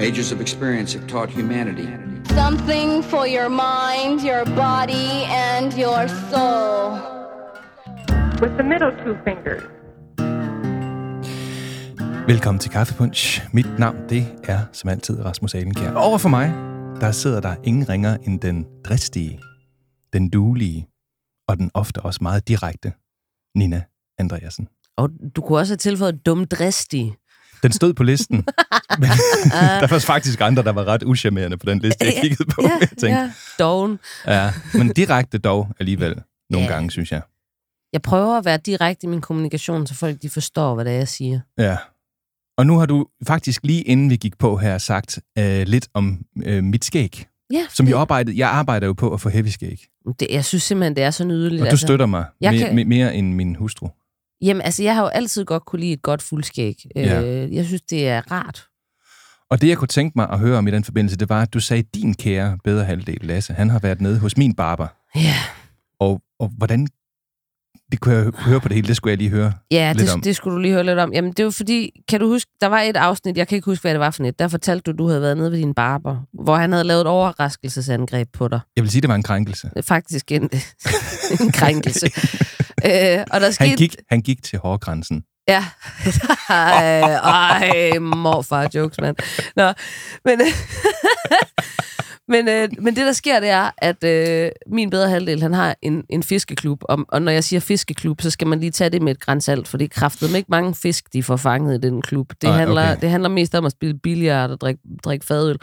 Ages of experience have taught humanity. Something for your mind, your body, and your soul. with the middle two fingers. Velkommen til Kaffepunch. Mit navn, det er som altid Rasmus Alenkær. Over for mig, der sidder der ingen ringer end den dristige, den duelige og den ofte også meget direkte Nina Andreasen. Og du kunne også have tilføjet dumdristig. Den stod på listen, men der var faktisk andre, der var ret uschammerende på den liste, jeg kiggede på. Ja, jeg tænkte, ja. Ja, men direkte dog alligevel nogle Ja. gange, synes jeg. Jeg prøver at være direkte i min kommunikation, så folk de forstår, hvad det er, jeg siger. Ja. Og nu har du faktisk lige inden vi gik på her sagt øh, lidt om øh, mit skæg, Ja, som jeg arbejdede. Jeg arbejder jo på at få heavy skæg. det, jeg synes simpelthen, det er så nydeligt. Og du støtter mig jeg mere, kan... mere end min hustru. Jamen, altså, jeg har jo altid godt kunne lide et godt fuldskæg. Ja. Øh, jeg synes, det er rart. Og det, jeg kunne tænke mig at høre om i den forbindelse, det var, at du sagde, at din kære bedre halvdel, Lasse, han har været nede hos min barber. Ja, Og, og hvordan... Det kunne jeg hø- høre på det hele, det skulle jeg lige høre. ja Lidt det, om. det skulle du lige høre lidt om. Jamen, det var fordi, kan du huske, der var et afsnit, jeg kan ikke huske, hvad det var for et, der fortalte du, du havde været nede ved din barber, hvor han havde lavet et overraskelsesangreb på dig. Jeg vil sige, det var en krænkelse. Faktisk en, en krænkelse. øh, og der skete... Han gik, han gik til hårgrænsen. Ja. ej, ej, morfar jokes, mand. Nå, men, men, øh, men det, der sker, det er, at øh, min bedre halvdel, han har en, en fiskeklub. Og, og når jeg siger fiskeklub, så skal man lige tage det med et grænsalt, for det er kraftedeme ikke mange fisk, de får fanget i den klub. Det, Ej, handler, okay. det handler mest om at spille billiard og drikke, drikke fadøl.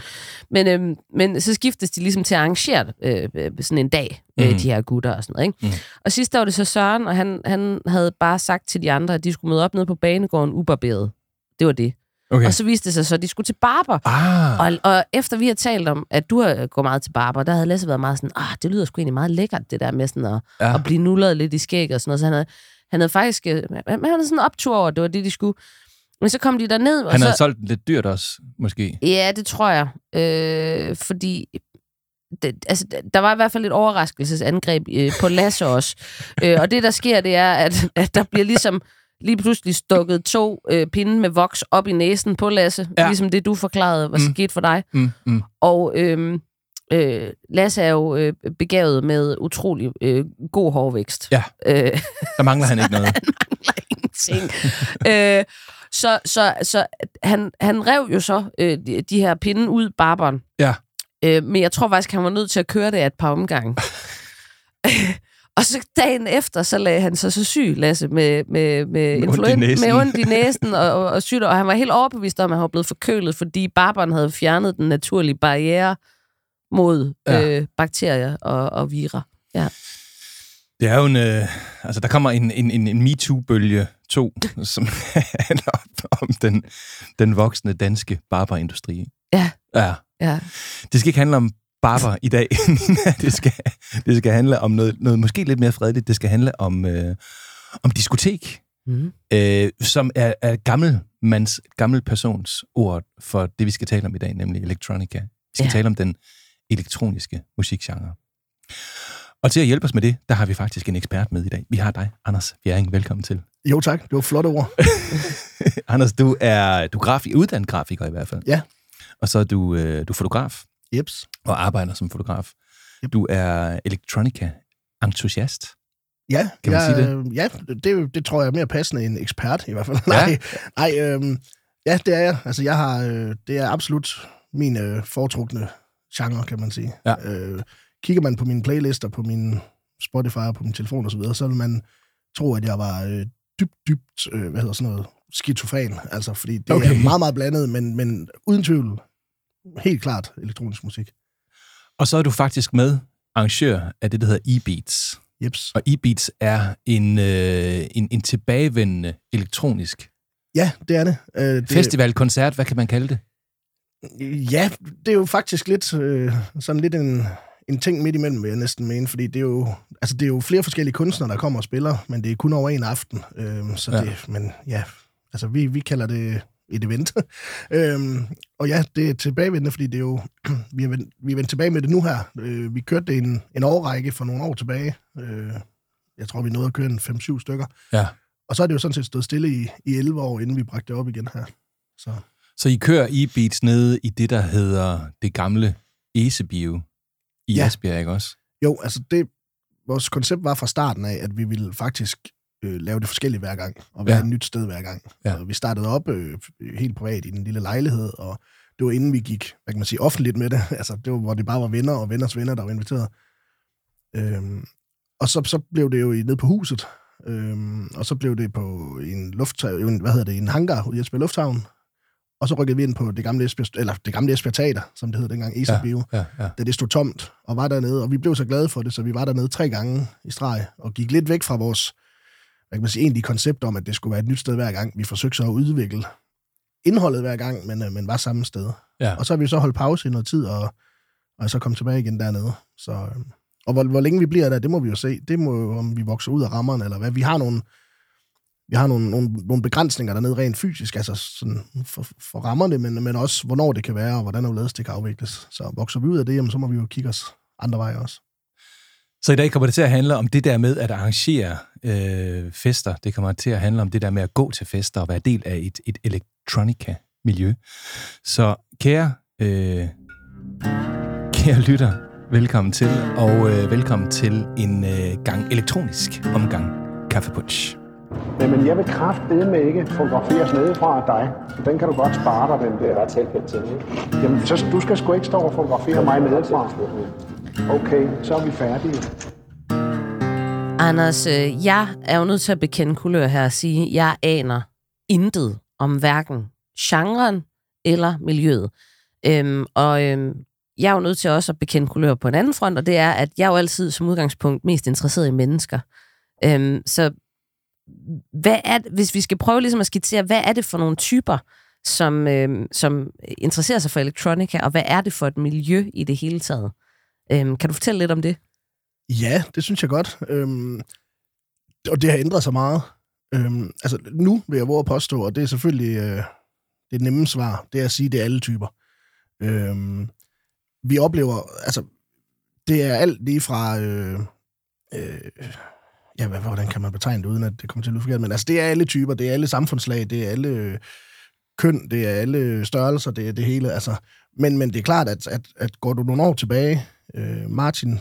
Men, øh, men så skiftes de ligesom til at arrangere øh, øh, sådan en dag, øh, Mhm. de her gutter og sådan noget. Ikke? Mhm. Og sidst var det så Søren, og han, han havde bare sagt til de andre, at de skulle møde op nede på banegården ubarberet. Det var det. Okay. Og så viste det sig så, at de skulle til barber. Ah, Og, og efter vi har talt om, at du har gået meget til barber, der havde Lasse været meget sådan, ah, det lyder sgu egentlig meget lækkert, det der med sådan at, Ja. at blive nullet lidt i skæg og sådan noget. Så han havde, han havde faktisk, øh, han havde sådan en optur over, det var det, de skulle. Men så kom de der ned, og han så... havde solgt den lidt dyrt også, måske. Ja, det tror jeg. Øh, fordi det, altså, der var i hvert fald et overraskelsesangreb øh, på Lasse også. øh, og det, der sker, det er, at, at der bliver ligesom lige pludselig stukket to øh, pinde med voks op i næsen på Lasse. Ja. Ligesom det, du forklarede, hvad Mm. skete for dig. Mm, mm. Og øh, øh, Lasse er jo øh, begavet med utrolig øh, god hårvækst. Ja. Øh, Der mangler han ikke noget. mangler ingenting. øh, så så, så han, han rev jo så øh, de, de her pinde ud, barberen. Ja. Øh, men jeg tror faktisk, han var nødt til at køre det et par omgange. og så dagen efter, så lagde han sig så syg, Lasse, med, med, med, ondt i næsen. med ondt i næsen og, og, og sygt, og han var helt overbevist om, at han var blevet forkølet, fordi barberen havde fjernet den naturlige barriere mod Ja. ja. øh, bakterier og, og virer. Det er jo en... Øh, altså, der kommer en, en, en, en MeToo-bølge 2, som handler om, om den, den voksne danske barberindustri. Ja. Ja. Ja. Det skal ikke handle om barber i dag. det, skal, det skal handle om noget, noget måske lidt mere fredeligt. Det skal handle om, øh, om diskotek, Mm. øh, som er, er gammel mands, gammel persons ord for det, vi skal tale om i dag, nemlig elektronika. Vi skal ja. Tale om den elektroniske musikgenre. Og til at hjælpe os med det, der har vi faktisk en ekspert med i dag. Vi har dig, Anders Fjering. Velkommen til. Jo tak, det var flotte ord. Anders, du er, du er grafik, uddannet grafiker i hvert fald. Ja. Og så er du, øh, du er fotograf Jeps. og arbejder som fotograf. Yep. Du er elektronika-entusiast. Ja, Kan man jeg, sige det? Ja, det, det tror jeg er mere passende end ekspert i hvert fald. Ja. Nej, nej øhm, ja, det er jeg. Altså, jeg har, øh, det er absolut min øh, foretrukne genre, kan man sige. Ja. Øh, kigger man på mine playlister, på min Spotify og på min telefon og så videre, så vil man tro, at jeg var øh, dybt, dybt, øh, hvad hedder sådan noget, skizofren. Altså, fordi det Okay. er meget, meget blandet, men, men uden tvivl helt klart elektronisk musik. Og så er du faktisk med arrangør af det, der hedder E-Beats. Jeps. Og E-Beats er en, øh, en, en tilbagevendende elektronisk Ja, det er det. Øh, det festival, koncert, hvad kan man kalde det? Ja, det er jo faktisk lidt øh, sådan lidt en, en ting midt imellem, vil jeg næsten mene, fordi det er jo, altså det er jo flere forskellige kunstnere, der kommer og spiller, men det er kun over en aften. Øh, så Ja. det, men ja, altså vi, vi kalder det et event. øhm, og ja, det er tilbagevendende, fordi det er jo, vi er, vendt, vi er vendt tilbage med det nu her. Øh, vi kørte det en, en årrække for nogle år tilbage. Øh, jeg tror, vi nåede at køre en 5-7 stykker. Ja. Og så er det jo sådan set stået stille i, i 11 år, inden vi bragte det op igen her. Så. Så I kører e-beats nede i det, der hedder det gamle Esebio i Ja. Esbjerg, ikke også? Jo, altså det, vores koncept var fra starten af, at vi ville faktisk øh, lave det forskelligt hver gang, og være Ja. ja. et nyt sted hver gang. Ja. Og vi startede op øh, helt privat i den lille lejlighed, og det var inden vi gik, hvad kan man sige, offentligt med det. Altså, det var, hvor det bare var venner og venners venner, der var inviteret. Øhm, og så, så blev det jo i, ned på huset, øhm, og så blev det på en luft, en, hvad hedder det, en hangar ude i Esbjerg Lufthavn, og så rykkede vi ind på det gamle Esbjerg, eller det gamle Esbjerg Teater, som det hed dengang, ESA Bio Ja, ja. da det stod tomt, og var dernede, og vi blev så glade for det, så vi var dernede tre gange i streg, og gik lidt væk fra vores, hvad kan man sige, egentlige koncept om, at det skulle være et nyt sted hver gang. Vi forsøgte så at udvikle indholdet hver gang, men, øh, men var samme sted. Ja. Og så har vi så holdt pause i noget tid, og, og så kom tilbage igen dernede. Så, øh, og hvor, hvor længe vi bliver der, det må vi jo se. Det må jo, om vi vokser ud af rammerne, eller hvad. Vi har nogle, vi har nogle, nogle, nogle begrænsninger dernede rent fysisk, altså sådan for, for rammerne, men, men også hvornår det kan være, og hvordan og det kan afvikles. Så vokser vi ud af det, jamen, så må vi jo kigge os andre veje også. Så i dag kommer det til at handle om det der med at arrangere øh, fester. Det kommer til at handle om det der med at gå til fester og være del af et, et elektronika-miljø. Så kære, øh, kære lytter, velkommen til, og øh, velkommen til en øh, gang elektronisk omgang kaffepunch. Men jeg vil kraftedeme ikke fotograferes nedefra af dig. Den kan du godt spare dig, den der. tale pænt til mig. Jamen, så, du skal sgu ikke stå og fotografere mig nedefra. Okay, så er vi færdige. Anders, øh, jeg er jo nødt til at bekende kulør her og sige, at jeg aner intet om hverken genren eller miljøet. Øhm, og øhm, jeg er jo nødt til også at bekende kulør på en anden front, og det er, at jeg er jo altid som udgangspunkt mest interesseret i mennesker. Øhm, så hvad er, det- hvis vi skal prøve ligesom at skitsere, hvad er det for nogle typer, som, øhm, som interesserer sig for elektronika, og hvad er det for et miljø i det hele taget? Øhm, kan du fortælle lidt om det? Ja, det synes jeg godt. Øhm, og det har ændret sig meget. Øhm, altså, nu vil jeg våge at påstå, og det er selvfølgelig øh, det nemme svar, det er at sige, det er alle typer. Øhm, vi oplever, altså, det er alt lige fra, øh, øh, ja, hvad, hvordan kan man betegne det, uden at det kommer til at lyde forkert, men altså, det er alle typer, det er alle samfundslag, det er alle øh, køn, det er alle størrelser, det er det hele, altså, men, men det er klart, at, at, at går du nogle år tilbage, øh, Martin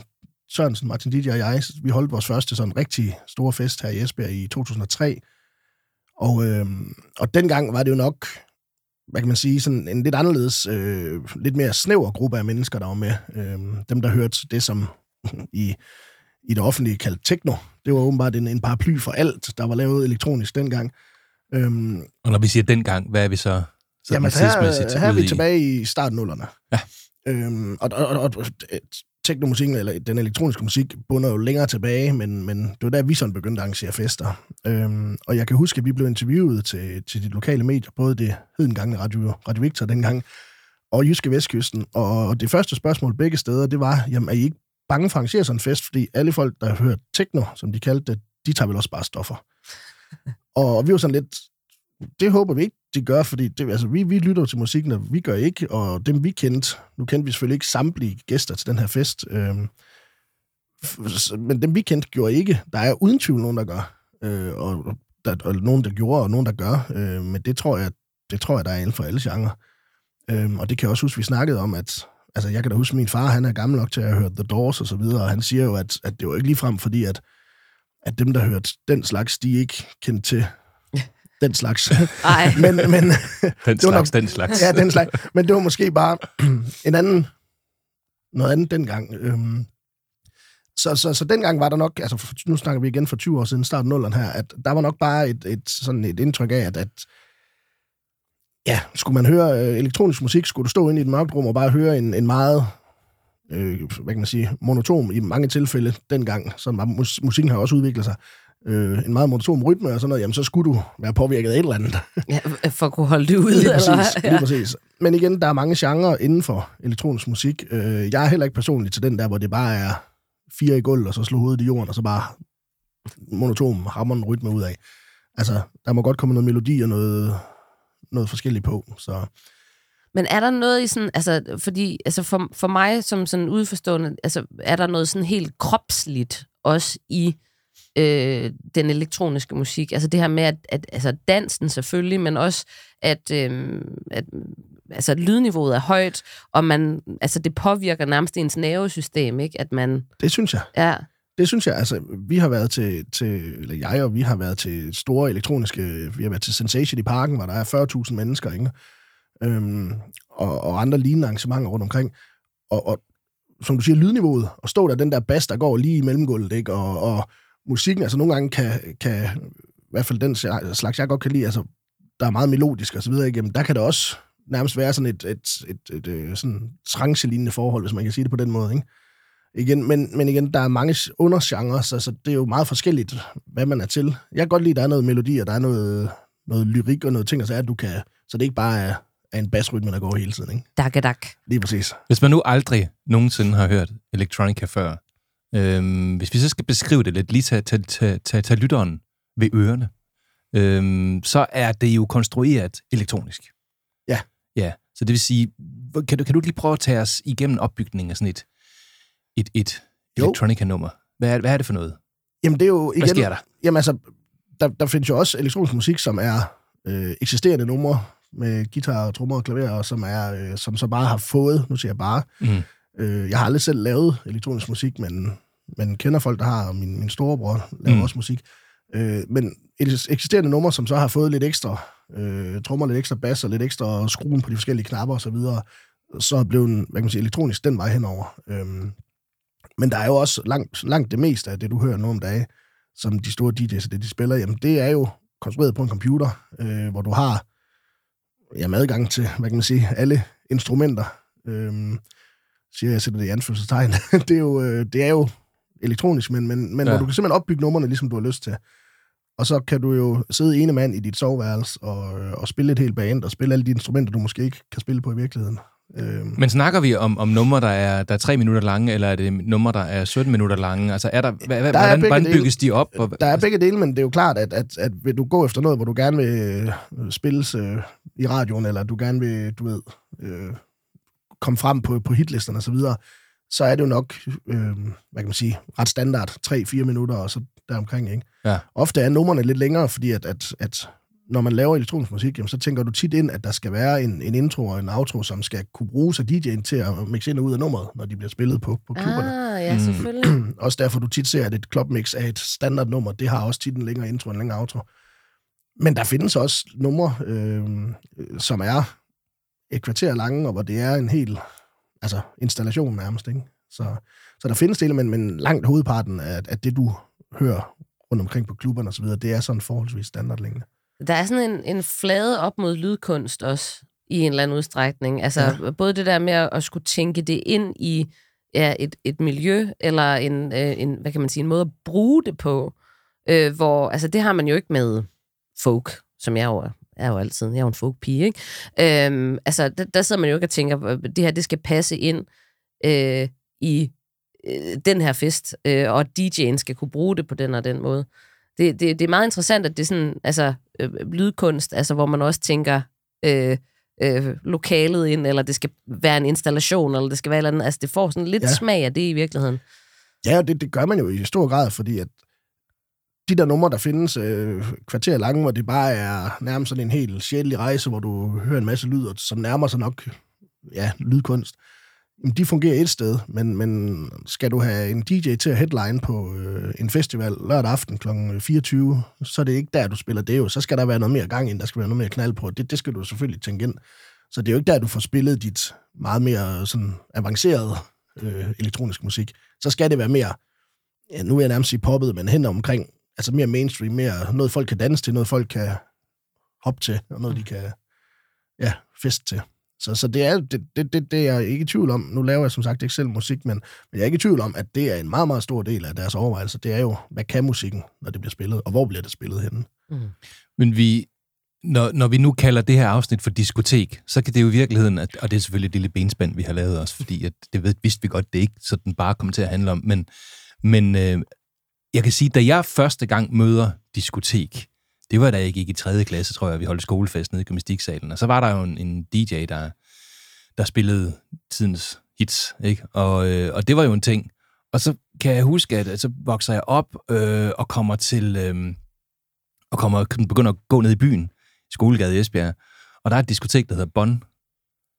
Sørensen, Martin Didier og jeg, vi holdt vores første sådan rigtig store fest her i Esbjerg i 2003. Og, øh, og dengang var det jo nok, hvad kan man sige, sådan en lidt anderledes, øh, lidt mere snæver gruppe af mennesker, der var med. Øh, dem, der hørte det, som i, i det offentlige kaldt techno. Det var åbenbart en, en paraply for alt, der var lavet elektronisk dengang. Øhm, Og når vi siger dengang, hvad er vi så? så Jamen, her, her er vi tilbage i startnullerne. Ja. Øhm, og, og, og, og teknomusikken, eller den elektroniske musik, bunder jo længere tilbage, men, men det var der, vi sådan begyndte at arrangere fester. Øhm, og jeg kan huske, at vi blev interviewet til, til de lokale medier, både det hed engang Radio, Radio Victor dengang, og Jyske Vestkysten. Og, det første spørgsmål begge steder, det var, jamen er I ikke bange for at arrangere sådan en fest? Fordi alle folk, der har hørt techno, som de kaldte det, de tager vel også bare stoffer. og vi var sådan lidt, det håber vi ikke, de gør, fordi det, altså, vi, vi lytter til musikken, og vi gør ikke, og dem vi kendte, nu kendte vi selvfølgelig ikke samtlige gæster til den her fest, øh, f- men dem vi kendte gjorde ikke. Der er uden tvivl nogen, der gør, øh, og, der, og nogen, der gjorde, og nogen, der gør, øh, men det tror jeg, det tror jeg, der er inden for alle genrer. Øh, og det kan jeg også huske, vi snakkede om, at altså, jeg kan da huske, at min far, han er gammel nok til at høre hørt The Doors og så videre, og han siger jo, at, at det var ikke ligefrem fordi, at, at dem, der hørte den slags, de ikke kendte til den slags. Ej. men, men, Den det var slags, nok- den slags. ja, den slags. Men det var måske bare en anden, noget andet dengang. Øhm, så, så, så dengang var der nok, altså nu snakker vi igen for 20 år siden, start nulleren her, at der var nok bare et, et, sådan et indtryk af, at, at ja, skulle man høre øh, elektronisk musik, skulle du stå inde i et mørkt rum og bare høre en, en meget, øh, hvad kan man sige, monotom i mange tilfælde dengang, mus, musikken har også udviklet sig, øh, en meget monotom rytme og sådan noget, jamen så skulle du være påvirket af et eller andet. Ja, for at kunne holde det ud, Lige eller præcis, hvad? lige præcis. Men igen, der er mange genrer inden for elektronisk musik. Øh, jeg er heller ikke personligt til den der, hvor det bare er fire i gulv, og så slå hovedet i jorden, og så bare monotom hammer en rytme ud af. Altså, der må godt komme noget melodi og noget, noget forskelligt på. Så Men er der noget i sådan, altså, fordi, altså for, for mig som sådan udforstående, altså, er der noget sådan helt kropsligt også i øh, den elektroniske musik. Altså det her med, at, at altså dansen selvfølgelig, men også, at, øh, at altså, lydniveauet er højt, og man, altså, det påvirker nærmest ens nervesystem, ikke? At man, Det synes jeg. ja, Det synes jeg, altså, vi har været til, til, eller jeg og vi har været til store elektroniske, vi har været til Sensation i parken, hvor der er 40.000 mennesker, ikke? Øhm, og, og andre lignende arrangementer rundt omkring. Og, og som du siger, lydniveauet, og stå der den der bas, der går lige i mellemgulvet, ikke? Og, og musikken, altså nogle gange kan, kan, i hvert fald den slags, jeg godt kan lide, altså, der er meget melodisk og så videre, ikke? Jamen, der kan det også nærmest være sådan et, et, et, et, et sådan trance-lignende forhold, hvis man kan sige det på den måde, ikke? Igen, men, men igen, der er mange undergenre, så, så det er jo meget forskelligt, hvad man er til. Jeg kan godt lide, at der er noget melodi, og der er noget, noget lyrik og noget ting, og så er, at du kan, så det ikke bare er, er en basrytme, der går hele tiden, ikke? dak Lige præcis. Hvis man nu aldrig nogensinde har hørt Electronica før, øhm, hvis vi så skal beskrive det lidt, lige tage, tage, tage, tage, tage lytteren ved ørerne, øhm, så er det jo konstrueret elektronisk. Ja. Ja, så det vil sige, kan du, kan du lige prøve at tage os igennem opbygningen af sådan et, et, et Jo. Electronica-nummer? Hvad er, hvad er det for noget? Jamen, det er jo igen... Hvad sker der? Jamen altså, der, der findes jo også elektronisk musik, som er øh, eksisterende numre med guitar, trommer og klaver, og som, er, øh, som så bare har fået, nu siger jeg bare, Mm. Øh, jeg har aldrig selv lavet elektronisk musik, men, men kender folk, der har, og min, min storebror laver Mm. også musik. Øh, men eksisterende nummer, som så har fået lidt ekstra øh, trommer, lidt ekstra bass og lidt ekstra skruen på de forskellige knapper og så videre, så er blevet, hvad kan man sige, elektronisk den vej henover. Øhm, men der er jo også langt, langt det meste af det, du hører nu om dage, som de store DJ's det, de spiller, jamen det er jo konstrueret på en computer, øh, hvor du har jamen, adgang til, hvad kan man sige, alle instrumenter. Øhm, siger jeg, sætter det i anførselstegn. det, er jo, øh, det er jo elektronisk, men, men, men Ja. hvor du kan simpelthen opbygge numrene, ligesom du har lyst til. Og så kan du jo sidde ene mand i dit soveværelse og, øh, og spille et helt band, og spille alle de instrumenter, du måske ikke kan spille på i virkeligheden. Øhm, Men snakker vi om, om numre, der er, der er 3 minutter lange, eller er det numre, der er 17 minutter lange? Altså, er der, hvad, Der er hvordan, begge hvordan dele. bygges de op? Og, Der er begge dele, men det er jo klart, at, at, at vil du gå efter noget, hvor du gerne vil øh, spilles øh, i radioen, eller du gerne vil, du ved, øh, komme frem på, på hitlisterne osv., så, så er det jo nok, øh, hvad kan man sige, ret standard, 3-4 minutter og så deromkring, ikke? Ja. Ofte er numrene lidt længere, fordi at, at, at når man laver elektronisk musik, jamen, så tænker du tit ind, at der skal være en, en intro og en outro, som skal kunne bruges af DJ'en til at mixe ind og ud af nummeret, når de bliver spillet på, på klubberne. Ah, ja, Mm. selvfølgelig. Også derfor, du tit ser, at et clubmix er et standardnummer. Det har også tit en længere intro og en længere outro. Men der findes også numre, øh, som er et kvarter lange, og hvor det er en hel altså, installation nærmest. Ikke? Så, så der findes dele, men, men langt hovedparten af, af det, du hører rundt omkring på klubberne osv., det er sådan forholdsvis standardlængde. Der er sådan en, en flade op mod lydkunst også, i en eller anden udstrækning. Altså, ja. både det der med at, at skulle tænke det ind i ja, et, et miljø, eller en, øh, en, hvad kan man sige, en måde at bruge det på, øh, hvor, altså det har man jo ikke med folk, som jeg jo er, er jo altid, jeg er jo en folk-pige, ikke? Øhm, altså, der, der sidder man jo ikke og tænker, det her, det skal passe ind øh, i øh, den her fest, øh, og DJ'en skal kunne bruge det på den og den måde. Det, det, det er meget interessant, at det er sådan, altså, øh, lydkunst, altså, hvor man også tænker øh, øh, lokalet ind, eller det skal være en installation, eller det skal være eller andet. Altså, det får sådan lidt. Ja. smag af det i virkeligheden. Ja, og det, det gør man jo i stor grad, fordi at de der numre, der findes øh, kvarter lange, hvor det bare er nærmest sådan en helt sjælelig rejse, hvor du hører en masse lyd, og som nærmer sig nok ja, lydkunst, jamen, de fungerer et sted, men, men skal du have en DJ til at headline på øh, en festival lørdag aften kl. 24, øh, så er det ikke der, du spiller det jo. Så skal der være noget mere gang ind, der skal være noget mere knald på. Det, det skal du selvfølgelig tænke ind. Så det er jo ikke der, du får spillet dit meget mere sådan avancerede øh, elektronisk musik. Så skal det være mere, ja, nu vil jeg nærmest sige poppet, men hen omkring, altså mere mainstream, mere noget folk kan danse til, noget folk kan hoppe til, og noget de kan, ja, fest til. Så, så det, er, det, det, det, det er jeg ikke i tvivl om. Nu laver jeg som sagt ikke selv musik, men, men jeg er ikke i tvivl om, at det er en meget, meget stor del af deres overvejelser. Det er jo, hvad kan musikken, når det bliver spillet, og hvor bliver det spillet henne? Mm. Men vi, når, når vi nu kalder det her afsnit for diskotek, så kan det jo i virkeligheden, at, og det er selvfølgelig et lille benspænd, vi har lavet os, fordi at det ved, vidste vi godt, det ikke sådan bare kommer til at handle om, men, men øh, jeg kan sige, da jeg første gang møder diskotek, det var da jeg gik i 3. klasse, tror jeg, vi holdt skolefest nede i gymnastiksalen, og så var der jo en, en DJ, der, der spillede tidens hits, ikke? Og, øh, og det var jo en ting. Og så kan jeg huske, at, så vokser jeg op øh, og kommer til... Øh, og kommer begynder at gå ned i byen, Skolegade i Esbjerg. Og der er et diskotek, der hedder Bon.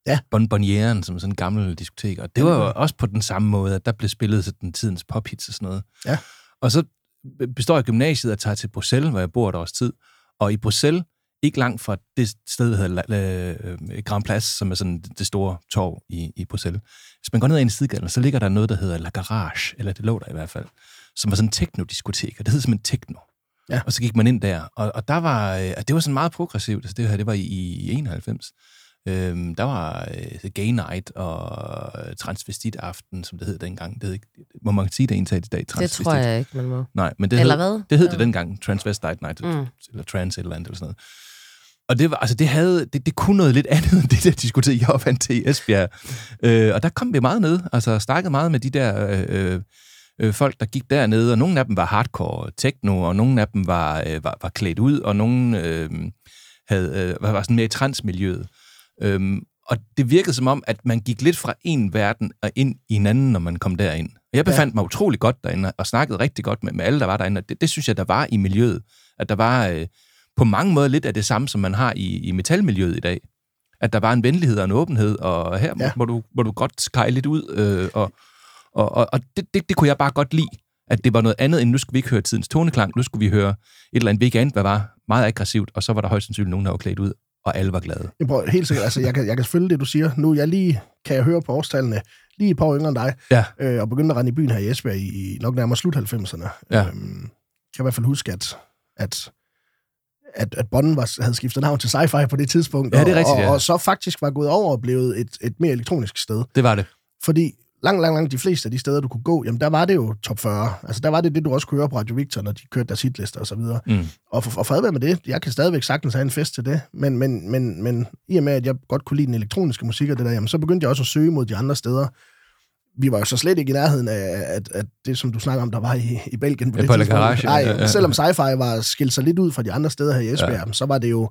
Ja. Bon Bonnieren, som er sådan en gammel diskotek. Og det var jo også på den samme måde, at der blev spillet sådan tidens pophits og sådan noget. Ja. Og så består jeg gymnasiet og tager til Bruxelles, hvor jeg bor et års tid. Og i Bruxelles, ikke langt fra det sted, der hedder øh, Grand Place, som er sådan det store torv i, i Bruxelles. Hvis man går ned ad en sidegaden, så ligger der noget, der hedder La Garage, eller det lå der i hvert fald, som var sådan en teknodiskotek, og det hed simpelthen Techno. Ja. Og så gik man ind der, og, og der var, øh, og det var sådan meget progressivt, altså det her, det var i, i 91. Øhm, der var øh, Gay Night og øh, Transvestit Aften, som det hed dengang. Det hed må man sige det egentlig i dag? Det Transvestit? tror jeg ikke, man må. Nej, men det Eller hed, hvad? Det hed Ja. det dengang, Transvestite Night, Mm. eller Trans et eller andet, eller sådan noget. Og det, var, altså det, havde, det, det kunne noget lidt andet end det der diskotek, jeg var vant til i Esbjerg. Øh, og der kom vi meget ned, altså snakkede meget med de der øh, øh, folk, der gik dernede, og nogle af dem var hardcore techno, og nogle af dem var, øh, var, var klædt ud, og nogle øh, havde, øh, var, var sådan mere i transmiljøet. Øhm, og det virkede som om, at man gik lidt fra en verden og ind i en anden, når man kom derind. Og jeg befandt ja. mig utrolig godt derinde, og snakkede rigtig godt med, med alle, der var derinde. Og det, det synes jeg, der var i miljøet. At der var øh, på mange måder lidt af det samme, som man har i, i metalmiljøet i dag. At der var en venlighed og en åbenhed, og her ja. Ja. må, du, må du godt skære lidt ud. Øh, og og, og, og det, det, det kunne jeg bare godt lide. At det var noget andet, end nu skulle vi ikke høre tidens toneklang. Nu skulle vi høre et eller andet weekend, hvad var meget aggressivt, og så var der højst sandsynligt nogen, der var klædt ud, og alle var glade. Jeg prøver, helt sikkert, altså, jeg kan, jeg kan følge det, du siger. Nu jeg lige, kan jeg høre på årstallene, lige et par år yngre end dig, Ja. øh, og begyndte at rende i byen her i Esbjerg i, i nok nærmere slut 90'erne. Ja. Øhm, kan i hvert fald huske, at, at, at, at Bonn var, havde skiftet navn til Sci-Fi på det tidspunkt, Ja, det er og, rigtigt, og, ja. og så faktisk var gået over og blevet et, et mere elektronisk sted. Det var det. Fordi langt, langt, langt de fleste af de steder, du kunne gå, jamen der var det jo top 40. Altså der var det det, du også kunne høre på Radio Victor, når de kørte deres hitlister og så videre. Mm. Og, for, og fred være med det, jeg kan stadigvæk sagtens have en fest til det, men, men, men, men i og med, at jeg godt kunne lide den elektroniske musik og det der, jamen, så begyndte jeg også at søge mod de andre steder. Vi var jo så slet ikke i nærheden af at, at det, som du snakker om, der var i, i Belgien. Ja, det på tidspunkt. Garage, Nej, ja, ja. selvom sci-fi var skilt sig lidt ud fra de andre steder her i Esbjerg, ja. så var det jo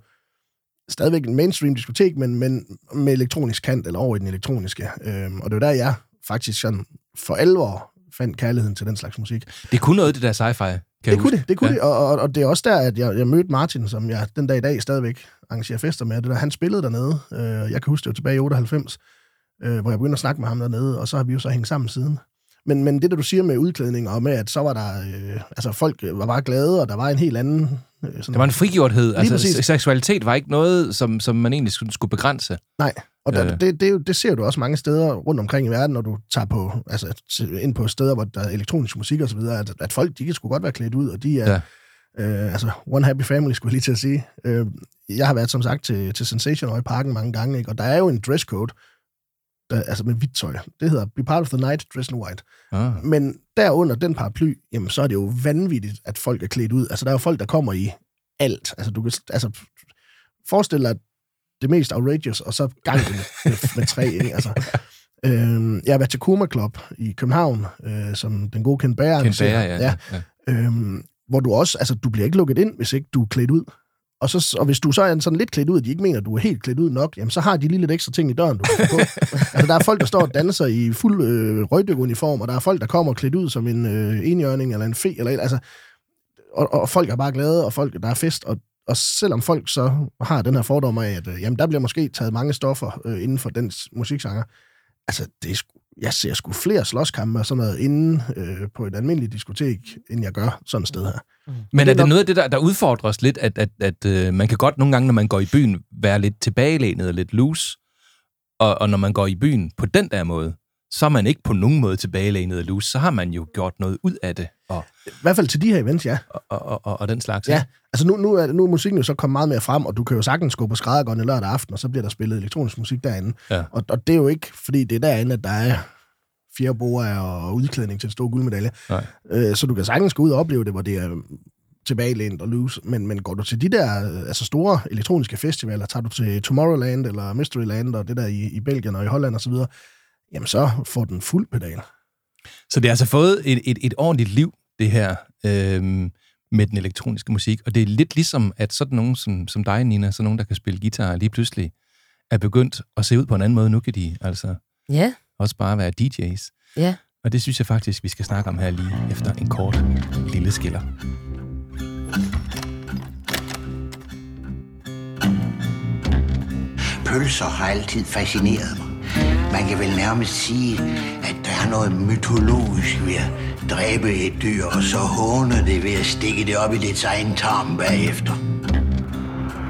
stadigvæk en mainstream diskotek, men, men med elektronisk kant, eller over i den elektroniske. Øhm, og det var der, jeg faktisk sådan for alvor fandt kærligheden til den slags musik. Det kunne noget, det der sci-fi. Kan Det kunne huske. det, det kunne ja. ja. det, og, og, og det er også der, at jeg, jeg mødte Martin, som jeg den dag i dag stadigvæk arrangerer fester med. Det der, han spillede dernede, øh, jeg kan huske det var tilbage i 98, øh, hvor jeg begyndte at snakke med ham dernede, og så har vi jo så hængt sammen siden. Men, men det der du siger med udklædning, og med at så var der, øh, altså folk var bare glade, og der var en helt anden... Øh, sådan, Der var en frigjorthed. Altså, præcis. seksualitet var ikke noget, som, som man egentlig skulle, skulle begrænse. Nej, og der, Øh. det, det, jo- det ser du også mange steder rundt omkring i verden, når du tager på, altså, ind på steder, hvor der er elektronisk musik og så videre, at, at folk, de kan sgu godt være klædt ud, og de er, ja. øh, altså, one happy family, skulle jeg lige til at sige. Øh, jeg har været, som sagt, til, til Sensation og i parken mange gange, ikke? og der er jo en dresscode, der, altså med hvidt tøj. Det hedder Be Part of the Night, Dress in White. Ah. Men derunder den paraply, jamen, så er det jo vanvittigt, at folk er klædt ud. Altså, der er jo folk, der kommer i alt. Altså, du kan, altså, forestil dig det mest outrageous, og så gang med, med, med tre, ikke? Altså, øhm, jeg har været til Kuma Club i København, øh, som den gode Ken Bager. Ken Bager, ja. ja. ja. Øhm, hvor du også, altså, du bliver ikke lukket ind, hvis ikke du er klædt ud. Og, så, og hvis du så er sådan lidt klædt ud, og de ikke mener, at du er helt klædt ud nok, jamen så har de lige lidt ekstra ting i døren, du kan på. altså, der er folk, der står og danser i fuld øh, røgdykuniform, og der er folk, der kommer klædt ud som en øh, enhjørning eller en fe, eller altså, og, og folk er bare glade, og folk, der er fest, og, og selvom folk så har den her fordom af, at øh, jamen, der bliver måske taget mange stoffer øh, inden for den musiksanger, altså, det er jeg ser sgu flere slåskampe og sådan noget inde øh, på et almindeligt diskotek, end jeg gør sådan et sted her. Men det er er det nok- noget af det, der, der udfordrer os lidt, at, at, at øh, man kan godt nogle gange, når man går i byen, være lidt tilbagelænet og lidt loose, og, og når man går i byen på den der måde, så er man ikke på nogen måde tilbagelænet og loose, så har man jo gjort noget ud af det, og, I hvert fald til de her events, ja. og, og, og, og den slags. Ja, altså nu, nu, er, nu er musikken jo så kommet meget mere frem, og du kan jo sagtens gå på skræddergården lørdag aften, og så bliver der spillet elektronisk musik derinde. Ja. Og, og det er jo ikke, fordi det er derinde, at der er fire borer og udklædning til en stor guldmedalje. Nej. Øh, så du kan sagtens gå ud og opleve det, hvor det er tilbagelænt og loose. Men, men går du til de der øh, altså store elektroniske festivaler, tager du til Tomorrowland eller Mysteryland og det der i, i Belgien og i Holland og så videre, jamen så får den fuld pedal. Så det har altså fået et, et, et ordentligt liv, det her, øhm, med den elektroniske musik. Og det er lidt ligesom, at sådan nogen som, som dig, Nina, sådan nogen, der kan spille guitar, lige pludselig er begyndt at se ud på en anden måde. Nu kan de altså Ja, også bare være DJ's. ja. Og det synes jeg faktisk, vi skal snakke om her lige efter en kort lille skiller. Pølser har altid fascineret mig. Man kan vel nærmest sige, at der er noget mytologisk ved at dræbe et dyr, og så håne det ved at stikke det op i dets egen tarm bagefter.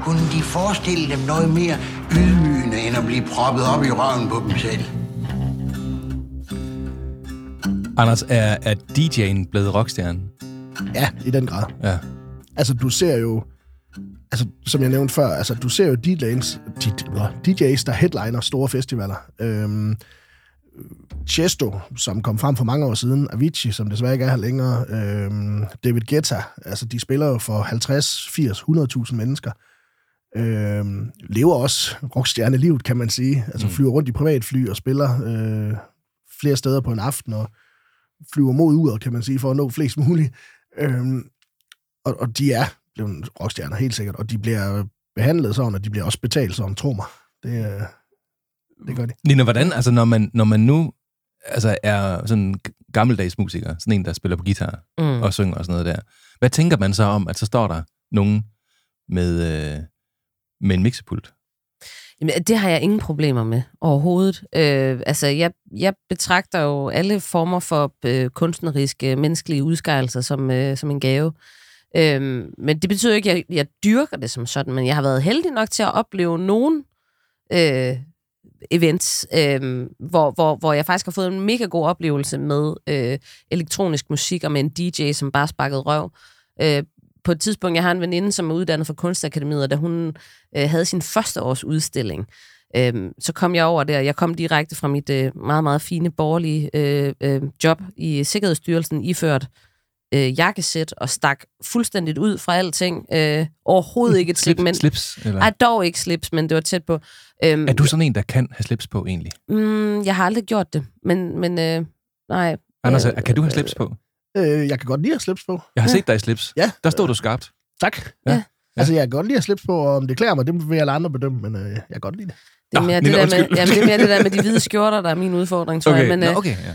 Kunne de forestille dem noget mere ydmygende, end at blive proppet op i røven på dem selv? Anders, er, er DJ'en blevet rockstjerne? Ja, i den grad. Ja. Altså, du ser jo... Altså, som jeg nævnte før, altså, du ser jo DJ's, DJ's der headliner store festivaler. Øhm, Chesto, som kom frem for mange år siden, Avicii, som desværre ikke er her længere, øhm, David Guetta, altså de spiller jo for 50, 80, 100.000 mennesker. Øhm, lever også rockstjernelivet, kan man sige. Altså Mm. flyver rundt i privatfly og spiller øh, flere steder på en aften, og flyver mod uret, kan man sige, for at nå flest muligt. Øhm, og, og de er blevet rockstjerner, helt sikkert, og de bliver behandlet sådan, og de bliver også betalt sådan, tro mig. Det, øh, det gør de. Nina, hvordan, altså når man, når man nu altså, er sådan gammeldags musiker, sådan en, der spiller på guitar Mm. og synger og sådan noget der, hvad tænker man så om, at så står der nogen med, øh, med en mixepult? Jamen, det har jeg ingen problemer med overhovedet. Øh, altså, jeg, jeg betragter jo alle former for øh, kunstneriske, menneskelige udskejelser som, øh, som en gave. Øh, men det betyder ikke, at jeg, jeg dyrker det som sådan, men jeg har været heldig nok til at opleve nogen øh, events, øh, hvor, hvor, hvor jeg faktisk har fået en mega god oplevelse med øh, elektronisk musik og med en DJ, som bare sparkede røv. Øh, på et tidspunkt, jeg har en veninde, som er uddannet fra Kunstakademiet, og da hun øh, havde sin første års udstilling, øh, så kom jeg over der. Jeg kom direkte fra mit øh, meget, meget fine borgerlige øh, øh, job i Sikkerhedsstyrelsen, iført øh, jakkesæt og stak fuldstændigt ud fra alting. Øh, overhovedet ikke et Slip, segment. slips? Eller? Ej, dog ikke slips, men det var tæt på. Øhm, Er du sådan en, der kan have slips på egentlig? Mm, jeg har aldrig gjort det, men, men øh, nej. Anders, Øh, kan du have slips på? Øh, jeg kan godt lide at slips på. Jeg har Ja. set dig i slips. Ja. Der stod du skarpt. Tak. Ja. Ja. Altså, jeg kan godt lide at slips på, og om det klæder mig, det vil alle andre bedømme, men øh, jeg kan godt lide det. Det er, Nå, mere det, Nina, der med, jamen, det er mere det der med de hvide skjorter, der er min udfordring, tror jeg. Men, Nå, øh, okay, ja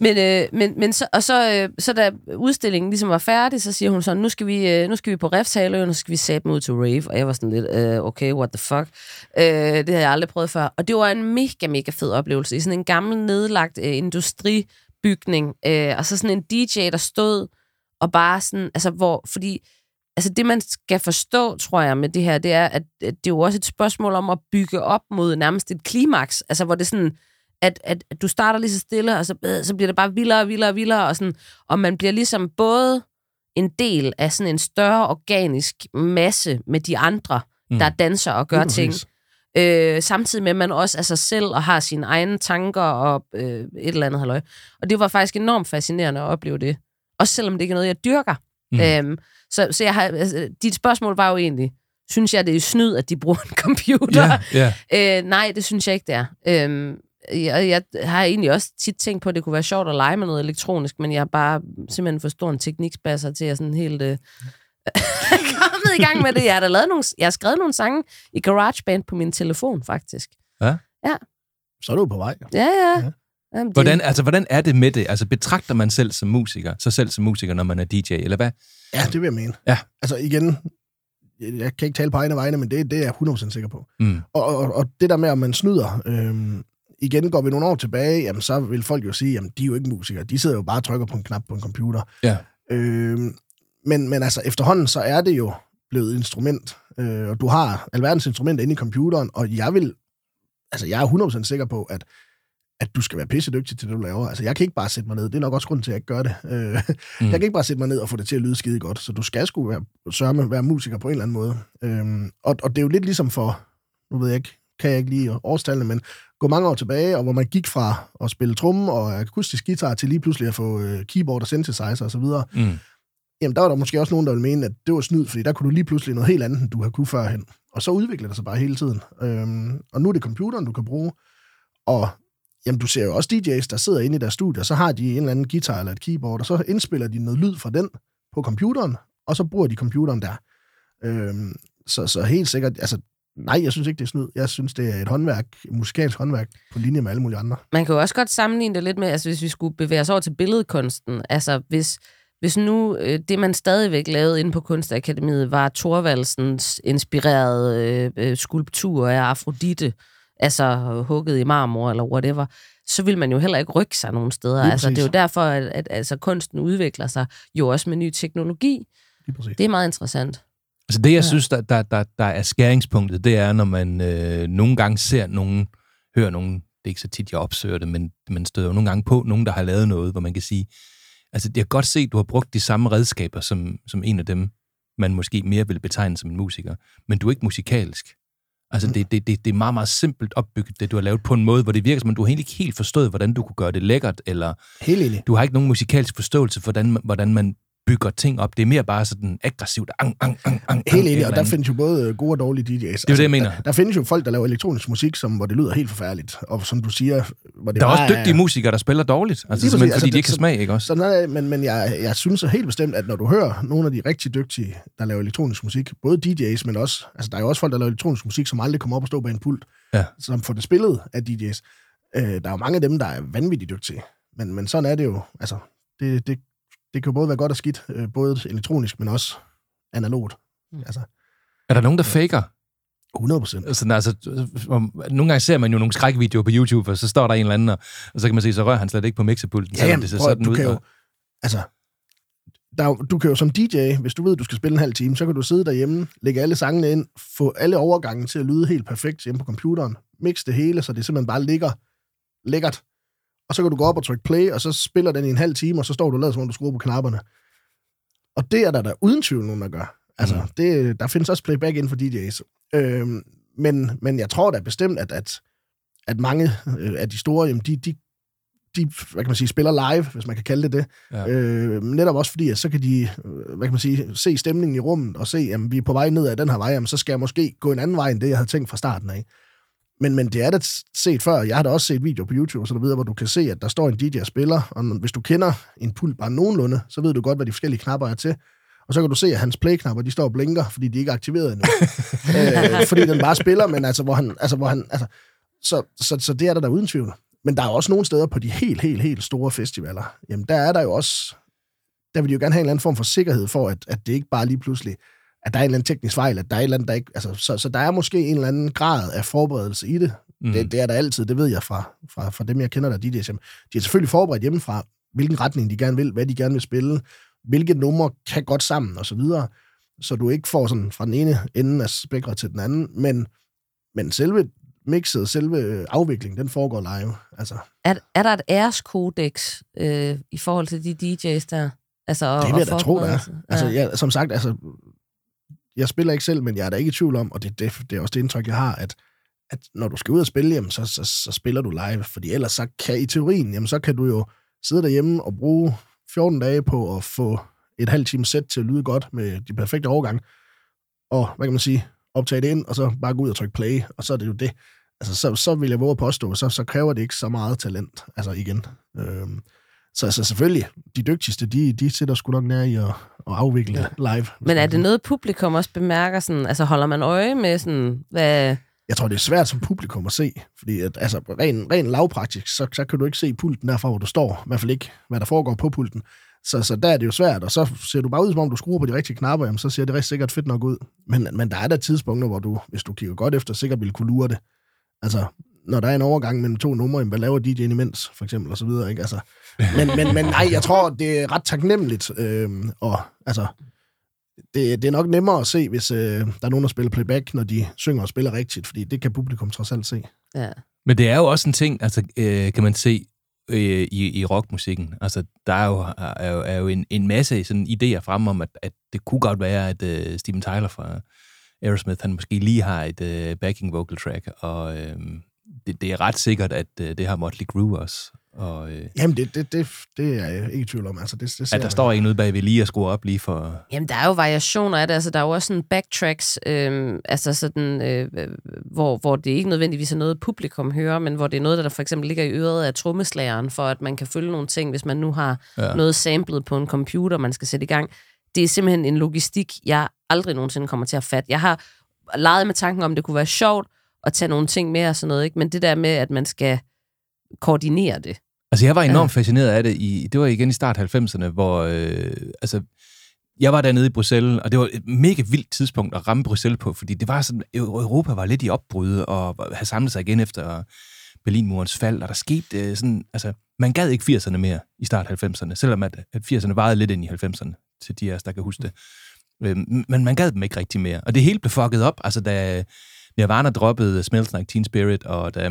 men, øh, men, men så, og så, øh, så da udstillingen ligesom var færdig, så siger hun sådan, nu skal vi, øh, nu skal vi på Refshaløen, og så skal vi sætte ud til rave. Og jeg var sådan lidt, øh, okay, what the fuck. Øh, det havde jeg aldrig prøvet før. Og det var en mega, mega fed oplevelse i sådan en gammel, nedlagt øh, industribygning. Øh, og så sådan en DJ, der stod og bare sådan, altså hvor, fordi altså det, man skal forstå, tror jeg, med det her, det er, at at det er jo også et spørgsmål om at bygge op mod nærmest et klimaks, altså hvor det sådan, at, at, at du starter lige så stille, og så, øh, så bliver det bare vildere og vildere og vildere, og, sådan, og man bliver ligesom både en del af sådan en større organisk masse med de andre, Mm. der danser og gør ting. Øh, samtidig med, at man også er sig selv og har sine egne tanker og øh, et eller andet halløj. Og det var faktisk enormt fascinerende at opleve det. Også selvom det ikke er noget, jeg dyrker. Mm. Øhm, så så jeg har, altså, dit spørgsmål var jo egentlig, synes jeg, det er snyd, at de bruger en computer? Ja, ja. Øh, nej, det synes jeg ikke, det er. Øhm, jeg, jeg har egentlig også tit tænkt på, at det kunne være sjovt at lege med noget elektronisk, men jeg er bare simpelthen for stor en teknikspasser til at sådan helt... Øh, kommet i gang med det. Jeg har, da lavet nogle, jeg har skrevet nogle sange i GarageBand på min telefon, faktisk. Så er du på vej. Ja, ja. Ja. Jamen, det, Hvordan, altså, hvordan er det med det? Altså, betragter man selv som musiker, sig selv som musiker, når man er DJ, eller hvad? Ja, det vil jeg mene. Ja. Altså igen, jeg kan ikke tale på egne vegne, men det, det er jeg 100% sikker på. Mm. Og, og, og det der med, om man snyder, øhm, igen går vi nogle år tilbage, jamen så vil folk jo sige, jamen de er jo ikke musikere, de sidder jo bare og trykker på en knap på en computer. Ja. Øhm, men, men altså efterhånden, så er det jo blevet et instrument, øh, og du har alverdens instrumenter inde i computeren, og jeg vil, altså jeg er 100% sikker på, at at du skal være pisse dygtig til det, du laver. Altså, jeg kan ikke bare sætte mig ned. Det er nok også grunden til, at jeg ikke gør det. Øh, Mm. Jeg kan ikke bare sætte mig ned og få det til at lyde skide godt. Så du skal sgu være, sørge med at være musiker på en eller anden måde. Øhm, og, og det er jo lidt ligesom for, nu ved jeg ikke, kan jeg ikke lige årstallene, men gå mange år tilbage, og hvor man gik fra at spille tromme og akustisk guitar til lige pludselig at få øh, keyboard og synthesizer osv., Mm. jamen der var der måske også nogen, der ville mene, at det var snyd, fordi der kunne du lige pludselig noget helt andet, end du har kunne førhen. Og så udvikler det sig bare hele tiden. Øhm, og nu er det computeren, du kan bruge. Og jamen, du ser jo også DJ's, der sidder inde i deres studie, og så har de en eller anden guitar eller et keyboard, og så indspiller de noget lyd fra den på computeren, og så bruger de computeren der. Øhm, så, så helt sikkert, altså, nej, jeg synes ikke, det er snyd. Jeg synes, det er et håndværk, et musikalsk håndværk, på linje med alle mulige andre. Man kan jo også godt sammenligne det lidt med, altså hvis vi skulle bevæge os over til billedkunsten, altså hvis, hvis nu øh, det, man stadigvæk lavede inde på Kunstakademiet, var Thorvaldsens inspirerede øh, øh, skulptur af Afrodite, altså hugget i marmor eller whatever, så vil man jo heller ikke rykke sig nogen steder. Altså, det er jo derfor, at, at altså, kunsten udvikler sig jo også med ny teknologi. Det er meget interessant. Altså det, jeg Ja. synes, der, der, der, der er skæringspunktet, det er, når man øh, nogle gange ser nogen, hører nogen, det er ikke så tit, jeg opsøger det, men man støder jo nogle gange på nogen, der har lavet noget, hvor man kan sige, altså jeg kan godt se, at du har brugt de samme redskaber, som, som en af dem, man måske mere vil betegne som en musiker, men du er ikke musikalsk. Altså det, det, det, det er meget, meget simpelt opbygget, det du har lavet på en måde, hvor det virker som, om du har egentlig ikke helt forstået, hvordan du kunne gøre det lækkert, eller Helt enig. du har ikke nogen musikalsk forståelse for, hvordan, hvordan man bygger ting op. Det er mere bare sådan aggressivt. Ang, ang, ang, ang, Helt enig, og der findes jo både gode og dårlige DJ's. Det er jo det, jeg mener. Der, der findes jo folk, der laver elektronisk musik, som, hvor det lyder helt forfærdeligt. Og som du siger, hvor det Der er også dygtige musikere, der spiller dårligt. Altså simpelthen, præcis. fordi Altså, de ikke har det- smag, ikke også? Sådan er det, men, men jeg, jeg synes helt bestemt, at når du hører nogle af de rigtig dygtige, der laver elektronisk musik, både DJ's, men også, altså der er jo også folk, der laver elektronisk musik, som aldrig kommer op og stå bag en pult, Ja. som får det spillet af DJ's. Øh, der er jo mange af dem, der er vanvittigt dygtige. Men, men sådan er det jo. Altså, det, det, det kan jo både være godt og skidt, øh, både elektronisk, men også analogt. Altså, Er der nogen, der faker? 100 procent. Sådan, altså, om- nogle gange ser man jo nogle skrækvideoer på YouTube, og så står der en eller anden, og, og så kan man se, så rører han slet ikke på mixerpulten, Ja, jamen, det ser prøv, sådan du ud. kan jo, altså, der, er jo- du kan jo som DJ, hvis du ved, du skal spille en halv time, så kan du sidde derhjemme, lægge alle sangene ind, få alle overgangen til at lyde helt perfekt hjemme på computeren, mix det hele, så det simpelthen bare ligger lækkert. Og så kan du gå op og trykke play, og så spiller den i en halv time, og så står du lader, som om du skruer på knapperne. Og det er der da uden tvivl nogen, der gør. Altså, mm. det, der findes også playback inden for DJ's. Øhm, men, men jeg tror da bestemt, at, at, at mange øh, af de store, jamen, de, de, de hvad kan man sige, spiller live, hvis man kan kalde det det. Ja. Øh, netop også fordi, at så kan de, øh, hvad kan man sige, se stemningen i rummet og se, at vi er på vej ned ad den her vej, jamen, så skal jeg måske gå en anden vej, end det, jeg havde tænkt fra starten af. Men, men det er da set før. Jeg har da også set videoer på YouTube og så videre, hvor du kan se, at der står en DJ og spiller, og hvis du kender en pult bare nogenlunde, så ved du godt, hvad de forskellige knapper er til. Og så kan du se, at hans play-knapper, de står og blinker, fordi de ikke er aktiveret endnu. øh, fordi den bare spiller, men altså, hvor han, altså, hvor han, altså, så, så, så det er der da uden tvivl. Men der er også nogle steder på de helt, helt, helt store festivaler, jamen der er der jo også, der vil de jo gerne have en eller anden form for sikkerhed for, at, at det ikke bare lige pludselig, at der er en eller anden teknisk fejl, at der er et eller andet, der ikke, altså, så, så der er måske en eller anden grad af forberedelse i det. Mm. Det, det er der altid, det ved jeg fra, fra, fra dem, jeg kender der, de, de, de er selvfølgelig forberedt hjemmefra, hvilken retning de gerne vil, hvad de gerne vil spille, hvilke numre kan godt sammen, og så videre. Så du ikke får sådan fra den ene ende af spektret til den anden, men, men selve mixet, selve afviklingen, den foregår live. Altså, Er, er der et æreskodex øh, i forhold til de DJ's der? Altså, og, det vil jeg da tro, der er. Altså, ja. jeg, som sagt, altså, jeg spiller ikke selv, men jeg er da ikke i tvivl om, og det, det, det er også det indtryk, jeg har, at, at når du skal ud og spille, jamen, så, så, så spiller du live, fordi ellers så kan i teorien, jamen, så kan du jo sidde derhjemme og bruge 14 dage på at få et halvt time sæt til at lyde godt med de perfekte overgang, og hvad kan man sige, optage det ind, og så bare gå ud og trykke play, og så er det jo det. Altså, så, så vil jeg våge at påstå, så, så kræver det ikke så meget talent, altså igen. Øhm, så altså, selvfølgelig, de dygtigste, de, de sidder sgu nok nær i at, at afvikle ja. live. Men er det noget, publikum også bemærker? Sådan, altså holder man øje med sådan, hvad... Jeg tror, det er svært som publikum at se, fordi at, altså, ren, ren lavpraktisk, så, så kan du ikke se pulten derfra, hvor du står. I hvert fald ikke, hvad der foregår på pulten. Så, så der er det jo svært, og så ser du bare ud, som om du skruer på de rigtige knapper, jamen, så ser det rigtig sikkert fedt nok ud. Men, men der er der tidspunkter, hvor du, hvis du kigger godt efter, sikkert vil kunne lure det. Altså, når der er en overgang mellem to numre, hvad laver DJ'en imens, for eksempel, og så videre, ikke? Altså, men, men, men nej, jeg tror, det er ret taknemmeligt, øhm, og altså, det, det er nok nemmere at se, hvis øh, der er nogen, der spiller playback, når de synger og spiller rigtigt, fordi det kan publikum trods alt se. Ja. Men det er jo også en ting, altså, øh, kan man se øh, i, i rockmusikken. Altså, der er jo, er jo, er jo en, en masse sådan, idéer frem om, at, at det kunne godt være, at øh, Steven Tyler fra Aerosmith, han måske lige har et øh, backing vocal track, og øh, det, det er ret sikkert, at øh, det har Motley Crue også. Og, øh, Jamen, det, det, det, det er jeg ikke i tvivl om. Altså, det, det at der man. står en ude bagved lige at skrue op lige for... Jamen, der er jo variationer af det. Altså, der er jo også sådan backtracks, øh, altså sådan, øh, øh, hvor, hvor det ikke nødvendigvis er noget, publikum hører, men hvor det er noget, der for eksempel ligger i øret af trommeslageren, for at man kan følge nogle ting, hvis man nu har Ja. noget samlet på en computer, man skal sætte i gang. Det er simpelthen en logistik, jeg aldrig nogensinde kommer til at fatte. Jeg har legede med tanken om, det kunne være sjovt at tage nogle ting med og sådan noget, ikke? Men det der med, at man skal koordinere det. Altså, jeg var enormt fascineret af det. I, det var igen i start 90'erne, hvor... Øh, altså, jeg var dernede i Bruxelles, og det var et mega vildt tidspunkt at ramme Bruxelles på, fordi det var sådan, Europa var lidt i opbrud, og havde samlet sig igen efter Berlinmurens fald, og der skete øh, sådan, altså, man gad ikke 80'erne mere i start 90'erne, selvom at, at 80'erne varede lidt ind i 90'erne, til de af os, der kan huske det. Øh, men man gad dem ikke rigtig mere, og det hele blev fucket op, altså da Nirvana droppede Smells Like Teen Spirit, og da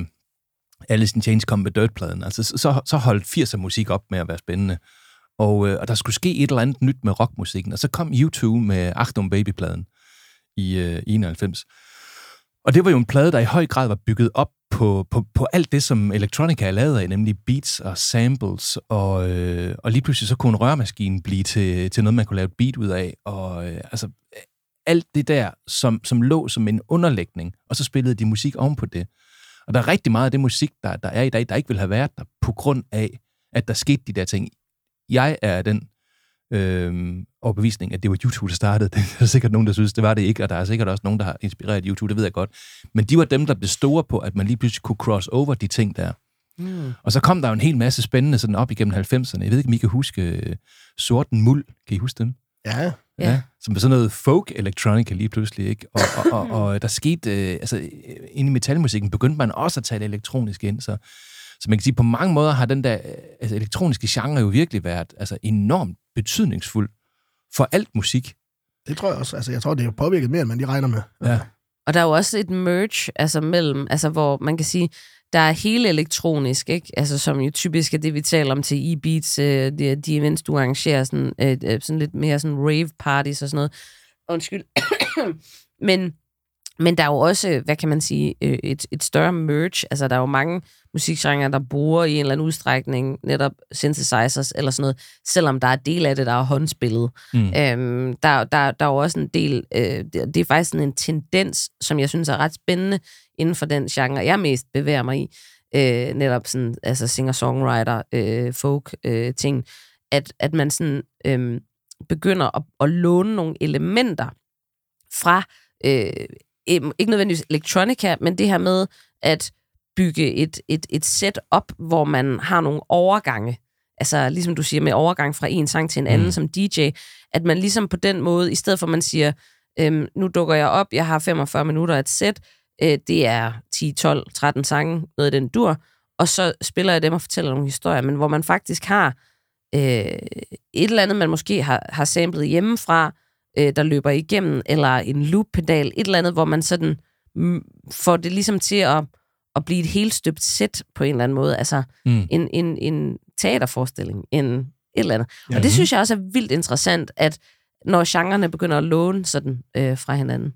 Alice in Chains kom med Dirt-pladen, altså så, så holdt 80'er musik op med at være spændende. Og, øh, og der skulle ske et eller andet nyt med rockmusikken. Og så kom U2 med Achtung Baby-pladen i øh, 91. Og det var jo en plade, der i høj grad var bygget op på, på, på alt det, som Electronica er lavet af, nemlig beats og samples, og, øh, og lige pludselig så kunne en rørmaskine blive til, til noget, man kunne lave et beat ud af, og øh, altså alt det der, som, som lå som en underlægning, og så spillede de musik ovenpå det. Og der er rigtig meget af det musik, der, der er i dag, der ikke ville have været der, på grund af, at der skete de der ting. Jeg er den øh, overbevisning, at det var YouTube, der startede. Det er sikkert nogen, der synes, det var det ikke, og der er sikkert også nogen, der har inspireret YouTube, det ved jeg godt. Men de var dem, der blev store på, at man lige pludselig kunne cross over de ting der. Mm. Og så kom der jo en hel masse spændende sådan op igennem 90'erne. Jeg ved ikke, om I kan huske uh, Sorten Muld. Kan I huske dem? Ja. Ja. Som sådan noget folk electronica lige pludselig, ikke? Og, og, og, og der skete, øh, altså inde i metalmusikken begyndte man også at tage det elektronisk ind, så, så man kan sige, på mange måder har den der øh, altså, elektroniske genre jo virkelig været altså, enormt betydningsfuld for alt musik. Det tror jeg også. Altså, jeg tror, det er påvirket mere, end man lige regner med. Ja. Og der er jo også et merge, altså mellem, altså hvor man kan sige, der er hele elektronisk, ikke? Altså som jo typisk er det, vi taler om til e-beats, øh, de, de events, du arrangerer, sådan, øh, øh, sådan lidt mere sådan rave parties og sådan noget. Undskyld. men, men der er jo også, hvad kan man sige, øh, et, et større merge. Altså der er jo mange musikgenrer, der bruger i en eller anden udstrækning netop synthesizers eller sådan noget, selvom der er del af det, der er håndspillet. Mm. Øhm, der, der, der er jo også en del, øh, det, det er faktisk sådan en tendens, som jeg synes er ret spændende inden for den genre, jeg mest bevæger mig i, øh, netop sådan, altså singer-songwriter, øh, folk øh, ting, at, at man sådan øh, begynder at, at låne nogle elementer fra, øh, ikke nødvendigvis elektronika, men det her med at bygge et, et, et set op, hvor man har nogle overgange, altså ligesom du siger, med overgang fra en sang til en anden mm. som DJ, at man ligesom på den måde, i stedet for at man siger, øhm, nu dukker jeg op, jeg har 45 minutter et sæt, øh, det er 10, 12, 13 sange, noget af den dur, og så spiller jeg dem og fortæller nogle historier, men hvor man faktisk har øh, et eller andet, man måske har, har samlet hjemmefra, øh, der løber igennem, eller en loop-pedal, et eller andet, hvor man sådan får det ligesom til at, at blive et helt støbt sæt på en eller anden måde. Altså Mm. en, en, en teaterforestilling, en et eller andet. Ja. Og Mhm. det synes jeg også er vildt interessant, at når genrerne begynder at låne sådan øh, fra hinanden.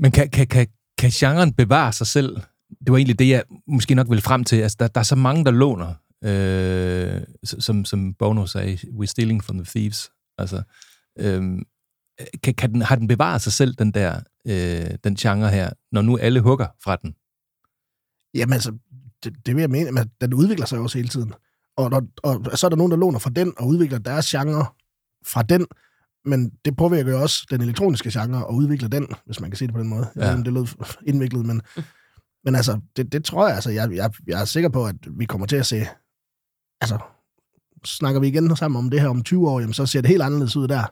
Men kan, kan, kan, kan genren bevare sig selv? Det var egentlig det, jeg måske nok ville frem til. Altså, der, der er så mange, der låner, øh, som, som Bono sagde, we're stealing from the thieves. Altså, øh, kan, kan den, har den bevaret sig selv, den der øh, den genre her, når nu alle hugger fra den? Jamen altså, det, det vil jeg mene, at den udvikler sig også hele tiden. Og, og, og så er der nogen, der låner fra den og udvikler deres genre fra den, men det påvirker jo også den elektroniske genre og udvikler den, hvis man kan sige det på den måde. Ja. Ja. Det lød indviklet, men, men altså, det, det tror jeg, altså, jeg, jeg, jeg er sikker på, at vi kommer til at se, altså, snakker vi igen sammen om det her om 20 år, jamen, så ser det helt anderledes ud der.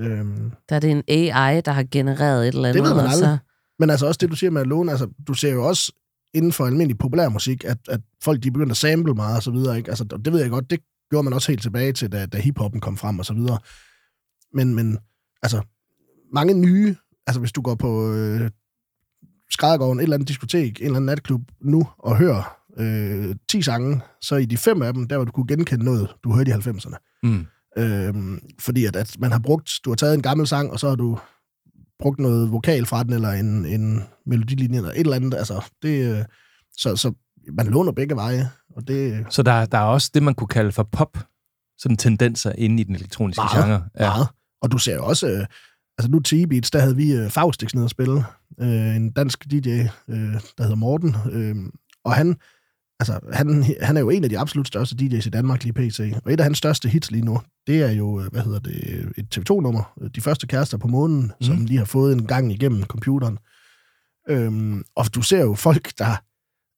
Øhm, Der er det en AI, der har genereret et eller andet. ved man aldrig. så- Men altså også det, du siger med at låne, altså du ser jo også inden for almindelig populærmusik, at, at folk de begynder at sample meget og så videre, ikke? Altså det ved jeg godt, det gjorde man også helt tilbage til, da, da hiphoppen kom frem og så videre. Men, men altså, mange nye, altså hvis du går på øh, Skræddergården, et eller andet diskotek, en eller anden natklub nu, og hører øh, 10 sange, så i de fem af dem, der hvor du kunne genkende noget, du hørte i 90'erne. Mm. Øhm, fordi at, at man har brugt, du har taget en gammel sang, og så har du brugt noget vokal fra den, eller en, en melodilinje, eller et eller andet. Altså, det, øh, så, så man låner begge veje, og det Så der, der er også det, man kunne kalde for pop, sådan tendenser inde i den elektroniske Meget, genre. ja. meget. Og du ser jo også, øh, altså nu til E-Beats, der havde vi øh, Faustix nede at spille, øh, en dansk DJ, øh, der hedder Morten, øh, og han, altså, han, han er jo en af de absolut største DJ's i Danmark lige pt. Og et af hans største hits lige nu, det er jo, øh, hvad hedder det, et TV2-nummer. De første kærester på månen, mm. som de har fået en gang igennem computeren. Øhm, og du ser jo folk, der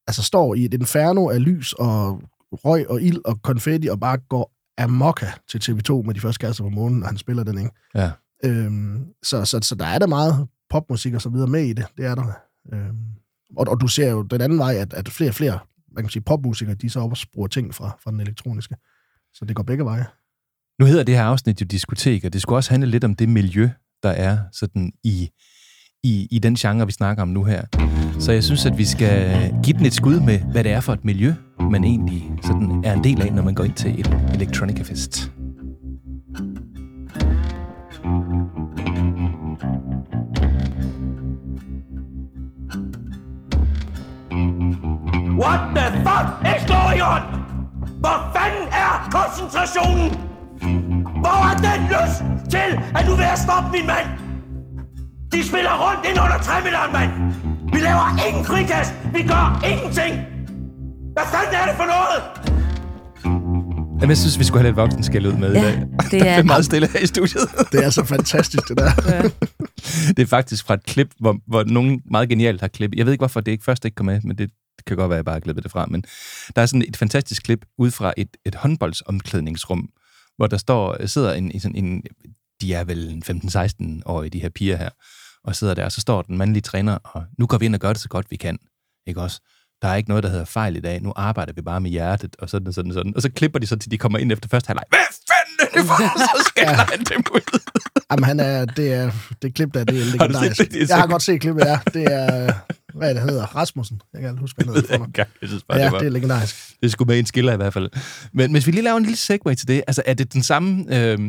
altså, står i et inferno af lys og røg og ild og konfetti og bare går amokka til TV2 med de første kærester på månen, og han spiller den, ikke? Ja. Øhm, så, så, så der er der meget popmusik og så videre med i det. Det er der. Øhm, og, og du ser jo den anden vej, at, at flere og flere hvad kan man sige, popmusikere, de så også bruger ting fra, fra den elektroniske. Så det går begge veje. Nu hedder det her afsnit jo diskotek, og det skulle også handle lidt om det miljø, der er sådan i, i, i den genre, vi snakker om nu her. Så jeg synes, at vi skal give den et skud med, hvad det er for et miljø, man egentlig sådan er en del af, når man går ind til et Electronica Fest. What the fuck is going on? Hvor fanden er koncentrationen? Hvor er den lyst til, at du vil have stoppe min mand? De spiller rundt ind under 3 mand. Vi laver ingen frikast. Vi gør ingenting. Hvad fanden er det for noget? Jamen, jeg synes, vi skulle have lidt voksenskæld ud med Ja, i dag. det er- det er meget stille her i studiet. Det er så fantastisk, det der. Ja. Det er faktisk fra et klip, hvor, hvor nogen meget genialt har klippet. Jeg ved ikke, hvorfor det ikke først ikke kom med, men det kan godt være, at jeg bare har klippet det fra. Men der er sådan et fantastisk klip ud fra et, et håndboldsomklædningsrum, hvor der står, sidder en, en, sådan en de er vel en 15-16-årige, de her piger her, og sidder der, og så står den mandlige træner, og nu går vi ind og gør det så godt vi kan. Ikke også? Der er ikke noget, der hedder fejl i dag. Nu arbejder vi bare med hjertet, og sådan sådan sådan. Og så klipper de så til, de kommer ind efter første halvleg. Hvad fanden er det for? Så skælder han dem ud. Jamen, han er, det er, det klip der, det er legendarisk. det? Det er så Jeg har godt. set klippet, ja. Det er, hvad det hedder? Rasmussen. Jeg kan aldrig huske, hvad han hedder. Jeg synes bare, Ja, det var... det er legendarisk. Det skulle med en skiller i hvert fald. Men hvis vi lige laver en lille segue til det, altså er det den samme øh,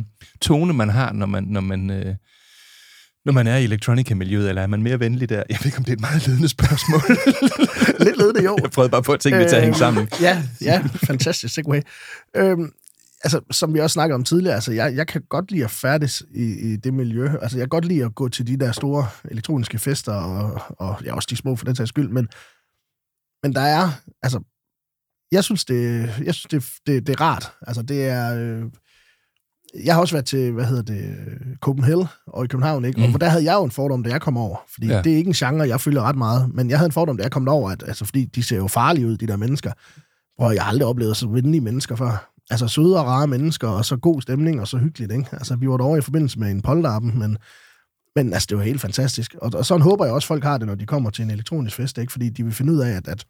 tone, man har, når man, når man, øh, når man er i elektronika-miljøet, eller er man mere venlig der? Jeg ved ikke, om det er et meget ledende spørgsmål. Lidt ledende, jo. Jeg prøvede bare på at tænke det til at hænge sammen. Ja, ja, fantastisk segway. Øhm, altså, som vi også snakkede om tidligere, altså, jeg, jeg kan godt lide at færdes i, i det miljø. Altså, jeg kan godt lide at gå til de der store elektroniske fester, og, og ja, også de små for den sags skyld, men, men der er, altså, jeg synes, det, jeg synes det, det, det er rart. Altså, det er... Øh, jeg har også været til, hvad hedder det, Copenhagen og i København, ikke? Mm. Og der havde jeg jo en fordom, da jeg kom over. Fordi. Ja. det er ikke en genre, jeg følger ret meget. Men jeg havde en fordom, da jeg kom over, at, altså, fordi de ser jo farlige ud, de der mennesker. Og jeg har aldrig oplevet så venlige mennesker før. Altså søde og rare mennesker, og så god stemning, og så hyggeligt, ikke? Altså, vi var derovre i forbindelse med en polterappen, men, men altså, det var helt fantastisk. Og, og sådan håber jeg også, folk har det, når de kommer til en elektronisk fest, ikke? Fordi de vil finde ud af, at, at,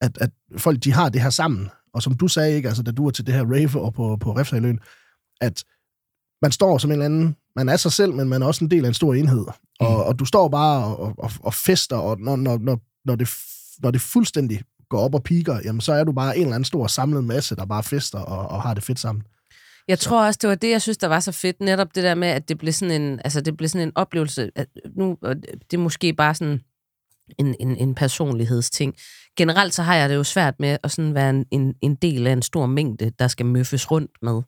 at, at folk, de har det her sammen. Og som du sagde, ikke? Altså, da du var til det her rave og på, på Refsaløen, at man står som en eller anden, man er sig selv, men man er også en del af en stor enhed. Og, og du står bare og, og, og fester, og når, når, når, når, det, når det fuldstændig går op og piker, jamen så er du bare en eller anden stor samlet masse, der bare fester og, og har det fedt sammen. Jeg tror også, det var det, jeg synes, der var så fedt. Netop det der med, at det blev sådan en, altså, det blev sådan en oplevelse. At nu, det er måske bare sådan en, en, en personlighedsting. Generelt så har jeg det jo svært med at sådan være en, en, en del af en stor mængde, der skal møffes rundt med.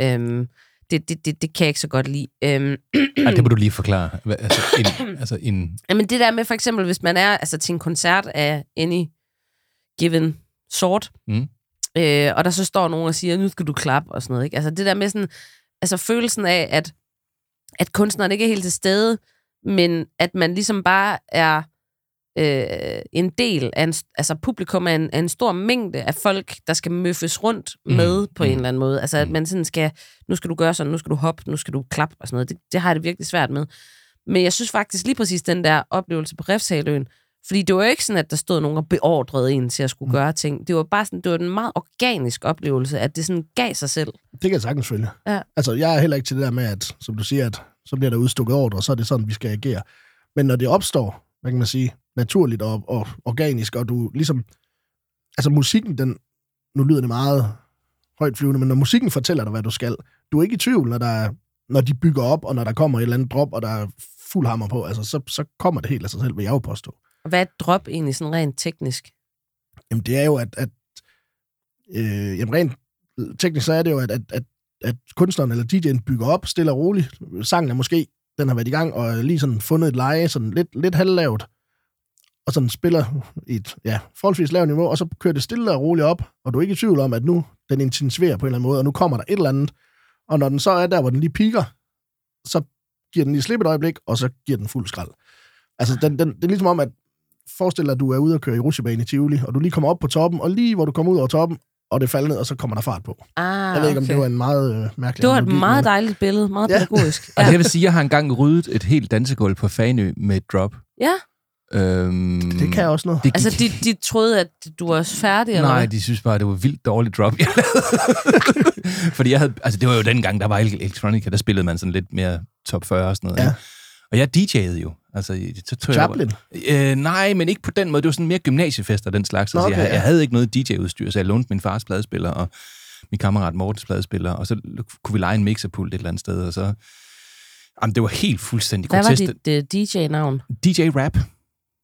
Øhm, det, det, det, det kan jeg ikke så godt lide. Øhm, Ej, det må du lige forklare. Altså, en, altså en, Jamen det der med for eksempel, hvis man er altså, til en koncert af any given sort, Mm. øh, og der så står nogen og siger, nu skal du klappe og sådan noget. Ikke? Altså det der med sådan, altså følelsen af, at, at kunstneren ikke er helt til stede, men at man ligesom bare er øh, en del af en, altså publikum er en, er en stor mængde af folk, der skal møffes rundt Mm, med på mm, en eller anden måde. Altså at mm. man sådan skal, nu skal du gøre sådan, nu skal du hoppe, nu skal du klappe og sådan noget. Det, det har jeg det virkelig svært med. Men jeg synes faktisk lige præcis den der oplevelse på Refshaløen, fordi det var jo ikke sådan, at der stod nogen og beordrede en til at skulle Mm. gøre ting. Det var bare sådan, det var en meget organisk oplevelse, at det sådan gav sig selv. Det kan jeg sagtens følge. Ja. Altså, jeg er heller ikke til det der med, at, som du siger, at så bliver der udstukket ordre, og så er det sådan, vi skal agere. Men når det opstår, hvad kan man sige, naturligt og, og organisk, og du ligesom... Altså, musikken, den... Nu lyder det meget højt flyvende, men når musikken fortæller dig, hvad du skal, du er ikke i tvivl, når, der er, når de bygger op, og når der kommer et eller andet drop, og der er fuld hammer på, altså, så, så kommer det helt af sig selv, vil jeg jo påstå. Og hvad er et drop egentlig sådan rent teknisk? Jamen, det er jo, at, at øh, jamen, rent teknisk så er det jo, at, at, at, at kunstneren eller DJ'en bygger op stille og roligt. Sangen er måske, den har været i gang, og lige sådan fundet et leje, sådan lidt, lidt halvlavt. Og og sådan spiller i et ja, forholdsvis lavt niveau, og så kører det stille og roligt op, og du er ikke i tvivl om, at nu den intensiverer på en eller anden måde, og nu kommer der et eller andet. Og når den så er der, hvor den lige piker, så giver den lige slip et øjeblik, og så giver den fuld skrald. Altså, den, den, det er ligesom om, at forestil dig, at du er ude og køre i rutsjebane i Tivoli, og du lige kommer op på toppen, og lige hvor du kommer ud over toppen, og det falder ned, og så kommer der fart på. Ah, Jeg ved ikke, om okay. det var en meget øh, mærkelig Det var et meget men- dejligt billede, meget Ja. pædagogisk. Altså, jeg vil sige, jeg har engang ryddet et helt dansegulv på Fanø med et drop. Ja, Øhm, Det kan også noget. Det gik, altså de, de troede, at du var færdig, eller Nej, de synes bare, det var vildt dårligt drop, jeg lavede. Fordi jeg havde, altså det var jo dengang, der var Electronica, der spillede man sådan lidt mere top 40 og sådan noget. Ja. ikke? Og jeg DJ'ede jo. Altså, så tog Chaplin? Jeg, øh, nej, men ikke på den måde. Det var sådan mere gymnasiefester og den slags. Nå, Altså, okay, jeg, ja. jeg havde ikke noget DJ-udstyr, så jeg lånte min fars pladespiller og min kammerat Mortens pladespiller, og så kunne vi lege en mixerpult et eller andet sted, og så... Jamen, det var helt fuldstændig Hvad var grotesk. dit uh, DJ-navn? DJ Rap.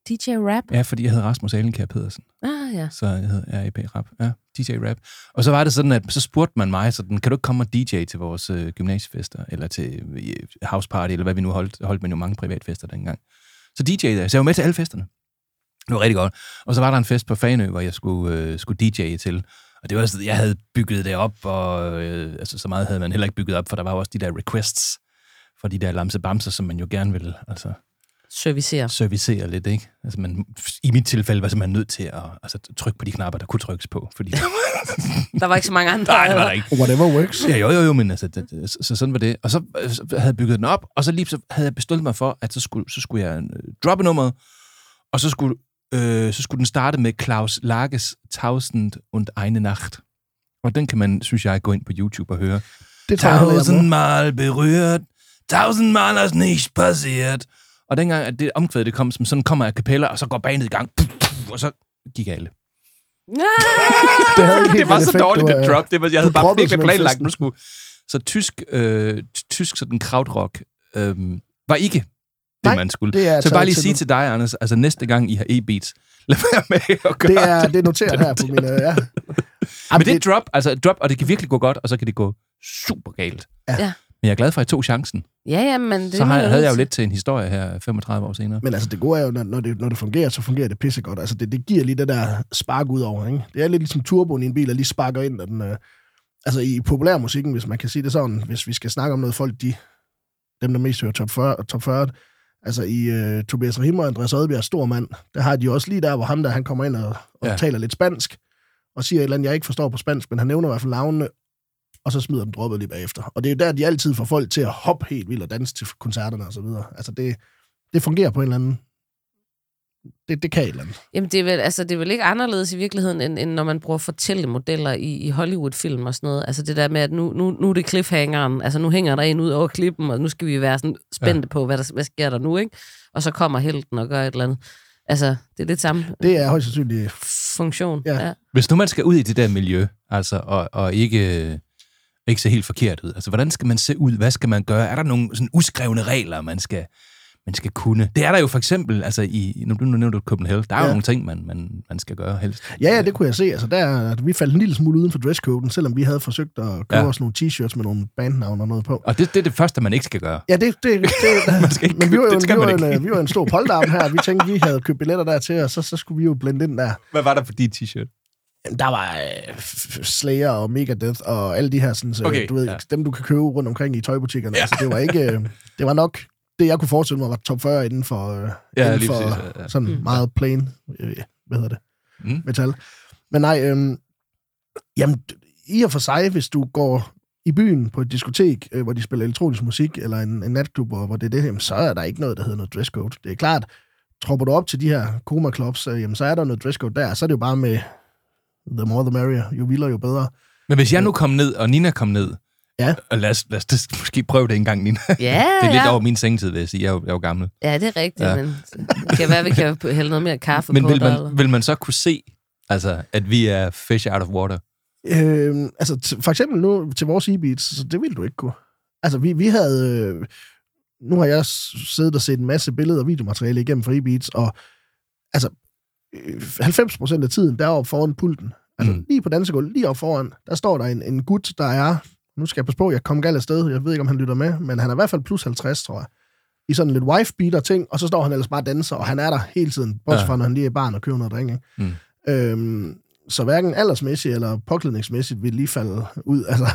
DJ Rap? Ja, fordi jeg hed Rasmus Alenkær Pedersen. Ah, ja. Så jeg hed RAP Rap. Ja, DJ Rap. Og så var det sådan, at så spurgte man mig, sådan, kan du ikke komme og DJ til vores øh, gymnasiefester, eller til øh, house party, eller hvad vi nu holdt, holdt man jo mange privatfester dengang. Så DJ'ede jeg, så jeg var med til alle festerne. Det var rigtig godt. Og så var der en fest på Fanø, hvor jeg skulle, øh, skulle DJ'e til. Og det var sådan, jeg havde bygget det op, og øh, altså, så meget havde man heller ikke bygget op, for der var også de der requests for de der lamsebamser, som man jo gerne ville altså, Servicere. servicere lidt, ikke? Altså man, I mit tilfælde var simpelthen nødt til at altså, trykke på de knapper, der kunne trykkes på, fordi Der var ikke så mange andre. Nej, det var der ikke. Whatever works. Ja, jo, jo, jo, men altså, det, det, så, så sådan var det. Og så, øh, så havde jeg bygget den op, og så lige så havde jeg besluttet mig for, at så skulle, så skulle jeg øh, droppe nummeret, og så skulle, øh, så skulle den starte med Klaus Lages Tausend und eine Nacht. Og den kan man, synes jeg, gå ind på YouTube og høre. Det Tausendmal berührt, tausendmal er nicht passiert. Og dengang, at det omkvæd, det kom som sådan, kommer a cappella, og så går banet i gang, og så gik alle. Det, havde ikke helt det var så dårligt, det øh, drop. Det var, jeg havde bare virkelig planlagt, nu skulle... Så tysk, øh, tysk sådan krautrock øh, var ikke det, Nej, man skulle. det er så bare lige til sige til dig, Anders, altså næste gang I har e-beats, lad være med at gøre Det er, det er noteret her på mine... Ja. Men det er drop, altså drop, og det kan virkelig gå godt, og så kan det gå super galt. Ja. Men jeg er glad for, at jeg tog chancen. Ja, ja, men det så har, havde jeg jo lidt til en historie her 35 år senere. Men altså, det gode er jo, når, når, det, når det fungerer, så fungerer det pissegodt. Altså, det, det giver lige det der spark ud over, ikke? Det er lidt ligesom turboen i en bil, der lige sparker ind, og den, øh, altså i populærmusikken, hvis man kan sige det sådan, hvis vi skal snakke om noget folk, de, dem der mest hører top 40, top 40 altså i øh, Tobias Rahim og Andreas Oddbjerg, stor mand, der har de også lige der, hvor ham der, han kommer ind og, og ja. taler lidt spansk, og siger et eller andet, jeg ikke forstår på spansk, men han nævner i hvert fald navnene, og så smider den droppet lige bagefter. Og det er jo der, de altid får folk til at hoppe helt vildt og danse til koncerterne og så videre. Altså det, det fungerer på en eller anden... Det, det kan et eller andet. Jamen, det er, vel, altså, det er vel ikke anderledes i virkeligheden, end, end når man bruger fortællemodeller i, i Hollywood-film og sådan noget. Altså det der med, at nu, nu, nu er det cliffhangeren. Altså nu hænger der en ud over klippen, og nu skal vi være sådan spændte ja. på, hvad, der, hvad sker der nu, ikke? Og så kommer helten og gør et eller andet. Altså, det er lidt samme Det er højst sandsynligt... funktion. Ja. ja. Hvis nu man skal ud i det der miljø, altså, og, og ikke, ikke se helt forkert ud, altså, hvordan skal man se ud? Hvad skal man gøre? Er der nogle sådan uskrevne regler, man skal, man skal kunne? Det er der jo for eksempel, altså, i, nu, nu nævnte du Copenhagen, der er ja. jo nogle ting, man, man, man skal gøre helst. Ja, ja, det kunne jeg se. Altså, der, vi faldt en lille smule uden for dresscoden, selvom vi havde forsøgt at købe Ja. os nogle t-shirts med nogle bandnavne og noget på. Og det, det er det første, man ikke skal gøre. Ja, det, det, det Man skal ikke men vi var, jo, det en, vi, var en, vi var en stor polterarm her, vi tænkte, vi havde købt billetter der til, og så, så skulle vi jo blende ind der. Hvad var der på dit t-shirt? Der var øh, Slayer og Megadeth og alle de her, sådan, så, Okay, du ved, ja. dem du kan købe rundt omkring i tøjbutikkerne. Ja. Altså, det var ikke, øh, det var nok det, jeg kunne forestille mig var top 40 inden for, øh, Ja, inden for præcis, ja, ja. sådan Mm. meget plain, øh, hvad hedder det, Mm. metal. Men nej, øh, jamen, i og for sig, hvis du går i byen på et diskotek, øh, hvor de spiller elektronisk musik, eller en, en natklub, hvor hvor det er det, jamen, så er der ikke noget, der hedder noget dresscode. Det er klart, tropper du op til de her koma clubs, øh, jamen, så er der noget dresscode der. Så er det jo bare med the more the merrier, jo vildere, jo bedre. Men hvis jeg nu kom ned, og Nina kom ned, Ja. og lad os, lad os det, måske prøve det en gang, Nina. Ja, det er lidt ja. over min sengetid, vil jeg sige. Jeg er jo, jeg er jo gammel. ja, det er rigtigt, Ja. men det kan være, vi kan hælde noget mere kaffe Men på vil dig, eller? man, vil man så kunne se, altså, at vi er fish out of water? Øh, altså, t- for eksempel nu til vores e-beats, så det ville du ikke kunne. Altså, vi, vi havde... Øh, nu har jeg siddet og set en masse billeder og videomateriale igennem for e-beats, og altså, øh, 90 procent af tiden, deroppe foran pulten, altså Mm. mm. lige på dansegulvet, lige oppe foran, der står der en, en gut, der er... Nu skal jeg passe på, jeg kom galt af sted, jeg ved ikke, om han lytter med, men han er i hvert fald plus 50, tror jeg, i sådan lidt wife-beater ting, og så står han ellers bare og danser, og han er der hele tiden, bortset Ja. fra, når han lige er barn og køber noget drink, ikke? Mm. Øhm, så hverken aldersmæssigt eller påklædningsmæssigt vil lige falde ud. Altså.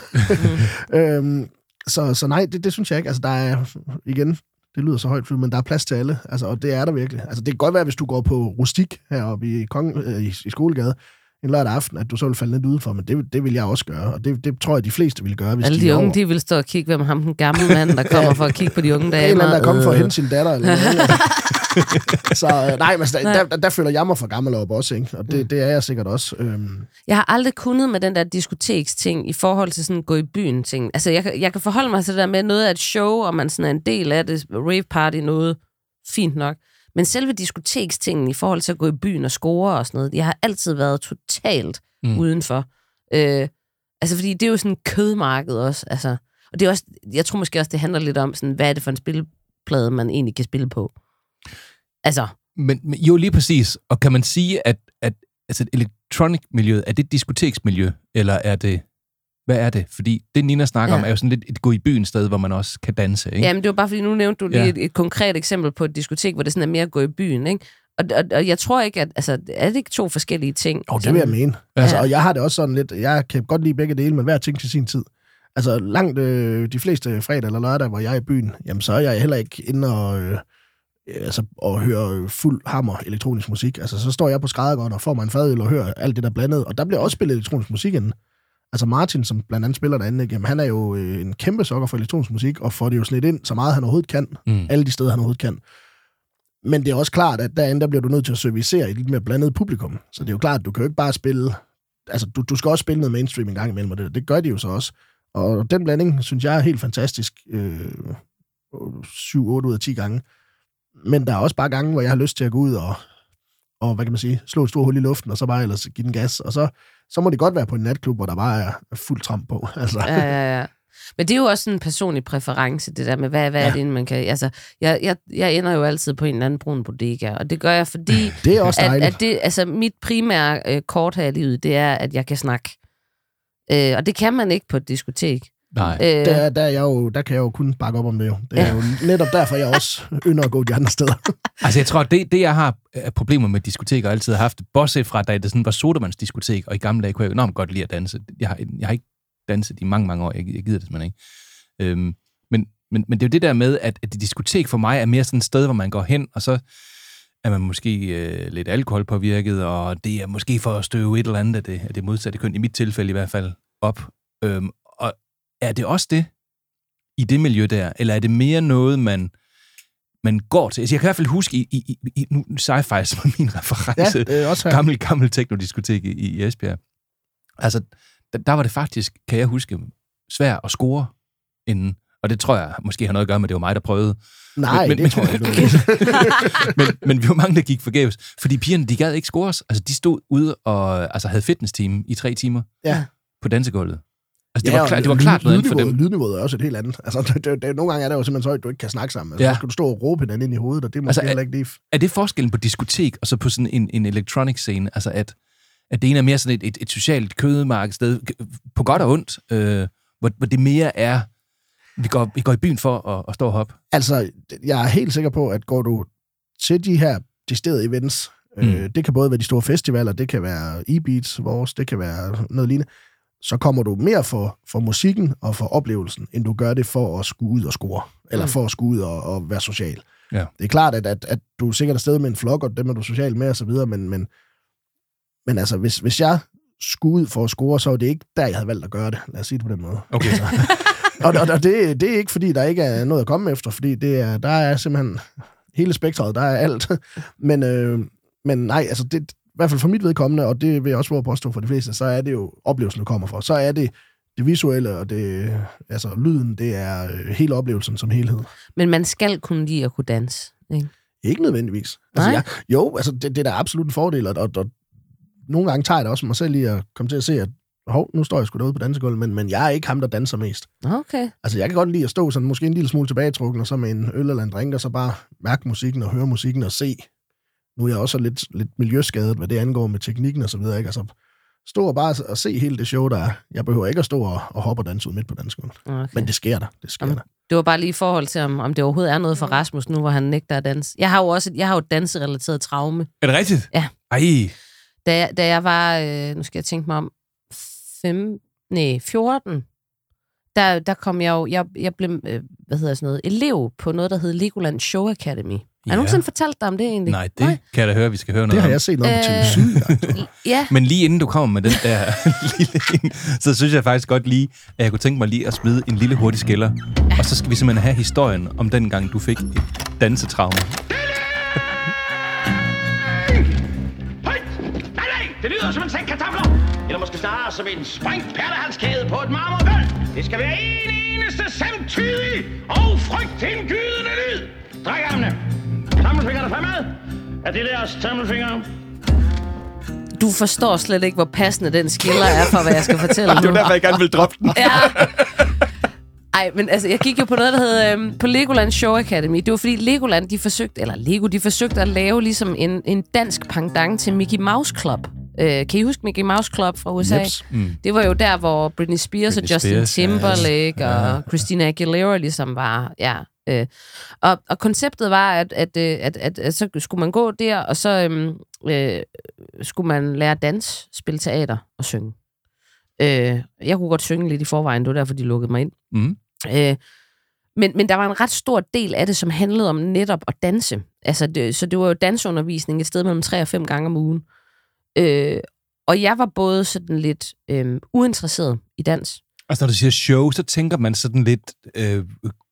øhm, så, så nej, det, det synes jeg ikke. Altså, der er, igen, det lyder så højt, men der er plads til alle. Altså, og det er der virkelig. Altså, det kan godt være, hvis du går på rustik heroppe i, Kong, øh, i, i Skolegade en lørdag aften, at du så vil falde lidt udenfor, men det, det vil jeg også gøre. Og det, det tror jeg, de fleste vil gøre, hvis Alle de de unge, over. de vil stå og kigge, hvem ham den gamle mand, der kommer for at kigge på de unge Der damer. er en eller anden, der er kommet for at Øh. hente sin datter. Eller noget. så øh, nej, men der, Nej. der, der, der føler jeg mig for gammel op også, ikke? og det, det er jeg sikkert også. Øhm, Jeg har aldrig kunnet med den der diskoteksting i forhold til sådan gå i byen ting. Altså, jeg, kan- jeg kan forholde mig til det der med noget af et show, og man sådan er en del af det, rave party, noget fint nok. Men selve diskotekstingen i forhold til at gå i byen og score og sådan noget, jeg har altid været totalt Mm. udenfor. Øh, altså, fordi det er jo sådan kødmarked også. Altså, og det er også, jeg tror måske også, det handler lidt om, sådan, hvad er det for en spilleplade, man egentlig kan spille på. Altså, Men, men jo, lige præcis. Og kan man sige, at, at altså, electronic-miljøet, er det et diskoteksmiljø, eller er det... Hvad er det? Fordi det, Nina snakker ja. Om, er jo sådan lidt et gå i byen sted, hvor man også kan danse, ikke? Jamen, det var bare fordi, nu nævnte du lige Ja. et, et konkret eksempel på et diskotek, hvor det sådan er mere at gå i byen, ikke? Og, og, og jeg tror ikke, at... Altså, er det ikke to forskellige ting? Og det vil jeg mene. Ja. Altså, og jeg har det også sådan lidt, jeg kan godt lide begge dele, men hver ting til sin tid. Altså langt øh, de fleste fredag eller lørdag, hvor jeg er i byen, jamen så er jeg heller ikke inde og, øh, altså, og hører fuld hammer elektronisk musik. Altså så står jeg på skræddergården og får mig en fadøl og hører alt det der blandet, og der bliver også spillet elektronisk musik inden. Altså Martin, som blandt andet spiller derinde? Jamen, han er jo øh, en kæmpe sokker for elektronisk musik, og får det jo snedt ind, så meget han overhovedet kan. Mm. Alle de steder, han overhovedet kan. Men det er også klart, at derinde, der bliver du nødt til at servicere et lidt mere blandet publikum. Så det er jo klart, at du kan jo ikke bare spille... Altså, du, du skal også spille noget mainstream en gang imellem, og det, det gør de jo så også. Og den blanding, synes jeg, er helt fantastisk. Øh, 7, 8 ud af 10 gange. Men der er også bare gange, hvor jeg har lyst til at gå ud og, og hvad kan man sige, slå et stort hul i luften, og så bare ellers give den gas. Og så, så må det godt være på en natklub, hvor der bare er fuld tramp på. Altså. Ja, ja, ja. Men det er jo også en personlig præference, det der med, hvad, hvad ja. er det, man kan... Altså, jeg, jeg, jeg ender jo altid på en eller anden brun bodega, og det gør jeg, fordi... Det er også at, dejligt. at det, altså, mit primære øh, kort her i livet, det er, at jeg kan snakke. Øh, og det kan man ikke på et diskotek. Nej. Øh, Der, der, er jeg jo, der kan jeg jo kun bakke op om det jo. Det er jo netop derfor, jeg også ynder at gå de andre steder. Altså, jeg tror, det, det jeg har af problemer med diskoteker, og altid har haft, bortset fra, da det sådan var sodamands diskotek, og i gamle dage kunne jeg enormt godt lide at danse. Jeg har, jeg har ikke danset i mange, mange år. Jeg, jeg gider det simpelthen ikke. Øhm, men, men, men det er jo det der med, at, at diskotek for mig er mere sådan et sted, hvor man går hen, og så er man måske øh, lidt alkoholpåvirket, og det er måske for at støve et eller andet af det, af det modsatte køn, i mit tilfælde i hvert fald, op. Øhm, er det også det i det miljø der, eller er det mere noget, man man går til. Altså, jeg kan i hvert fald huske, i, i, i nu sci-fi som er min reference, Ja, det er også her. gammel, gammel teknodiskotek i, i Esbjerg. Altså, der, der var det faktisk, kan jeg huske, svært at score inden. Og det tror jeg måske har noget at gøre med, at det var mig, der prøvede. Nej, men, det men, tror jeg ikke. men, men vi var mange, der gik forgæves. Fordi pigerne, de gad ikke scores. Altså, de stod ude og altså, havde fitness-team i tre timer Ja. på dansegulvet. Altså, det, Ja, var, klart, det var klart noget for dem. Lydniveauet er også et helt andet. Altså, det, det, det, nogle gange er det jo simpelthen så, at du ikke kan snakke sammen. Altså, Ja. Så skal du stå og råbe hinanden ind i hovedet, og det er måske Altså, heller ikke lige... Er det forskellen på diskotek og så på sådan en, en electronic scene? Altså, at, at det ene er mere sådan et, et, et socialt kødemarkedsted, på godt og ondt, øh, hvor, hvor det mere er, vi går, vi går i byen for at, at stå og hoppe. Altså, jeg er helt sikker på, at går du til de her decideret events, mm. øh, det kan både være de store festivaler, det kan være e-beats vores, det kan være noget lignende, så kommer du mere for, for musikken og for oplevelsen, end du gør det for at skulle ud og score, eller Mm. for at skulle ud og, og være social. Ja. Det er klart, at, at, at du er sikkert afsted med en flok, og dem er du social med, og så videre, men, men, men altså, hvis, hvis jeg skulle ud for at score, så var det ikke der, jeg havde valgt at gøre det. Lad os sige det på den måde. Okay. Altså, og og, og det, det er ikke, fordi der ikke er noget at komme efter, fordi det er, der er simpelthen hele spektret, der er alt. Men, øh, men nej, altså det, i hvert fald for mit vedkommende, og det vil jeg også våge påstå for de fleste, så er det jo oplevelsen, du kommer fra. Så er det det visuelle, og det, altså lyden, det er øh, hele oplevelsen som helhed. Men man skal kunne lide at kunne danse. Ikke? Ikke nødvendigvis. Altså, Nej. jeg, jo, altså det, det er da absolut en fordel, og, og, og nogle gange tager jeg det også mig selv lige at komme til at se, at hov, nu står jeg sgu derude på dansegulvet, men, men jeg er ikke ham, der danser mest. Okay. Altså, jeg kan godt lide at stå sådan måske en lille smule tilbagetrukken, og så med en øl eller en drink, og så bare mærke musikken og høre musikken og se. Nu er jeg også lidt, lidt miljøskadet, hvad det angår med teknikken og så videre, ikke? Altså, stå og bare og se hele det show, der er. Jeg behøver ikke at stå og, og hoppe og danse ud midt på dansegulvet. okay. Men det sker der. Det sker Jamen, der. Det var bare lige i forhold til, om, om det overhovedet er noget for Rasmus nu, hvor han nægter at danse. Jeg har jo også et, jeg har jo et danserelateret traume. Er det rigtigt? Ja. Ej, Da jeg, da jeg var, øh, nu skal jeg tænke mig om, 5, nej, 14, der, der kom jeg jo, jeg, jeg blev, øh, hvad hedder sådan noget, elev på noget, der hed Legoland Show Academy. Har Ja. jeg nogensinde fortalt dig om det egentlig? nej, det Nej. kan jeg da høre, vi skal høre noget Det har om. jeg set noget på Øh, TV7. ja. Men lige inden du kommer med den der lille en, så synes jeg faktisk godt lige, at jeg kunne tænke mig lige at smide en lille hurtig skiller. Og så skal vi simpelthen have historien om den gang, du fik et dansetraume. Højt! Nej, nej! Det lyder som en sæk kartofler! Eller måske snarere som en sprængt perlehalskæde på et marmorgulv. Det skal være en eneste samtidig og frygtindgydende lyd. Dræk armene. Tommelfingrene fremad. Er det deres tommelfingre? du forstår slet ikke, hvor passende den skiller er for, hvad jeg skal fortælle nu. jeg gerne vil droppe den. Ja. Ej, men altså, jeg gik jo på noget, der hed øhm, på Legoland Show Academy. Det var fordi Legoland, de forsøgte, eller Lego, de forsøgte at lave ligesom en, en dansk pendant til Mickey Mouse Club. Øh, kan I huske Mickey Mouse Club fra USA? Jeps. Mm. Det var jo der, hvor Britney Spears Britney og Justin Spears, ja. Timberlake Ja. og Christina Aguilera ligesom var, ja. Øh. Og, og konceptet var, at, at, øh, at, at, at så skulle man gå der, og så øhm, øh, skulle man lære at danse, spille teater og synge. Øh, jeg kunne godt synge lidt i forvejen, det var derfor, de lukkede mig ind. Mm. Øh, men, men der var en ret stor del af det, som handlede om netop at danse. Altså, det, så det var jo danseundervisning et sted mellem tre og fem gange om ugen. Øh, og jeg var både sådan lidt øh, uinteresseret i dans. Altså, når du siger show, så tænker man sådan lidt, øh,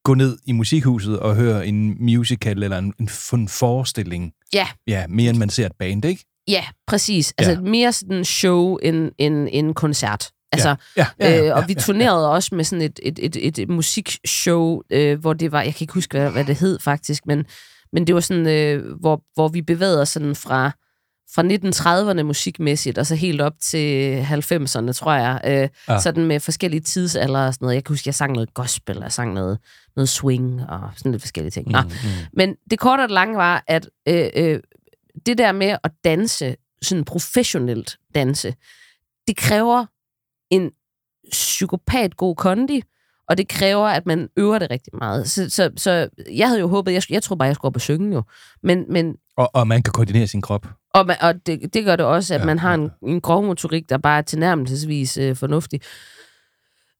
gå ned i musikhuset og høre en musical eller en, en, en forestilling. Ja. Ja, mere end man ser et band, ikke? Ja, præcis. Altså Ja. ja. mere sådan show end, end, end koncert. Altså, ja, ja, ja, øh, og ja, vi ja, turnerede også med sådan et, et, et, et musikshow, øh, hvor det var, jeg kan ikke huske, hvad, hvad det hed faktisk, men, men det var sådan, øh, hvor, hvor vi bevægede os sådan fra, fra 1930'erne musikmæssigt, og så helt op til 90'erne, tror jeg. Øh, Ja. Sådan med forskellige tidsalder og sådan noget. Jeg kan huske, jeg sang noget gospel, og jeg sang noget, noget swing, og sådan lidt forskellige ting. Mm, mm. Men det korte og det lange var, at øh, øh, det der med at danse, sådan professionelt danse, det kræver en psykopat god kondi, og det kræver, at man øver det rigtig meget. Så, så, så jeg havde jo håbet, jeg, jeg tror bare, jeg skulle op og synge jo. Men, men Og, og man kan koordinere sin krop. Og, man, og det, det gør det også, at Ja, man har en, en grov motorik, der bare er tilnærmelsesvis øh, fornuftig.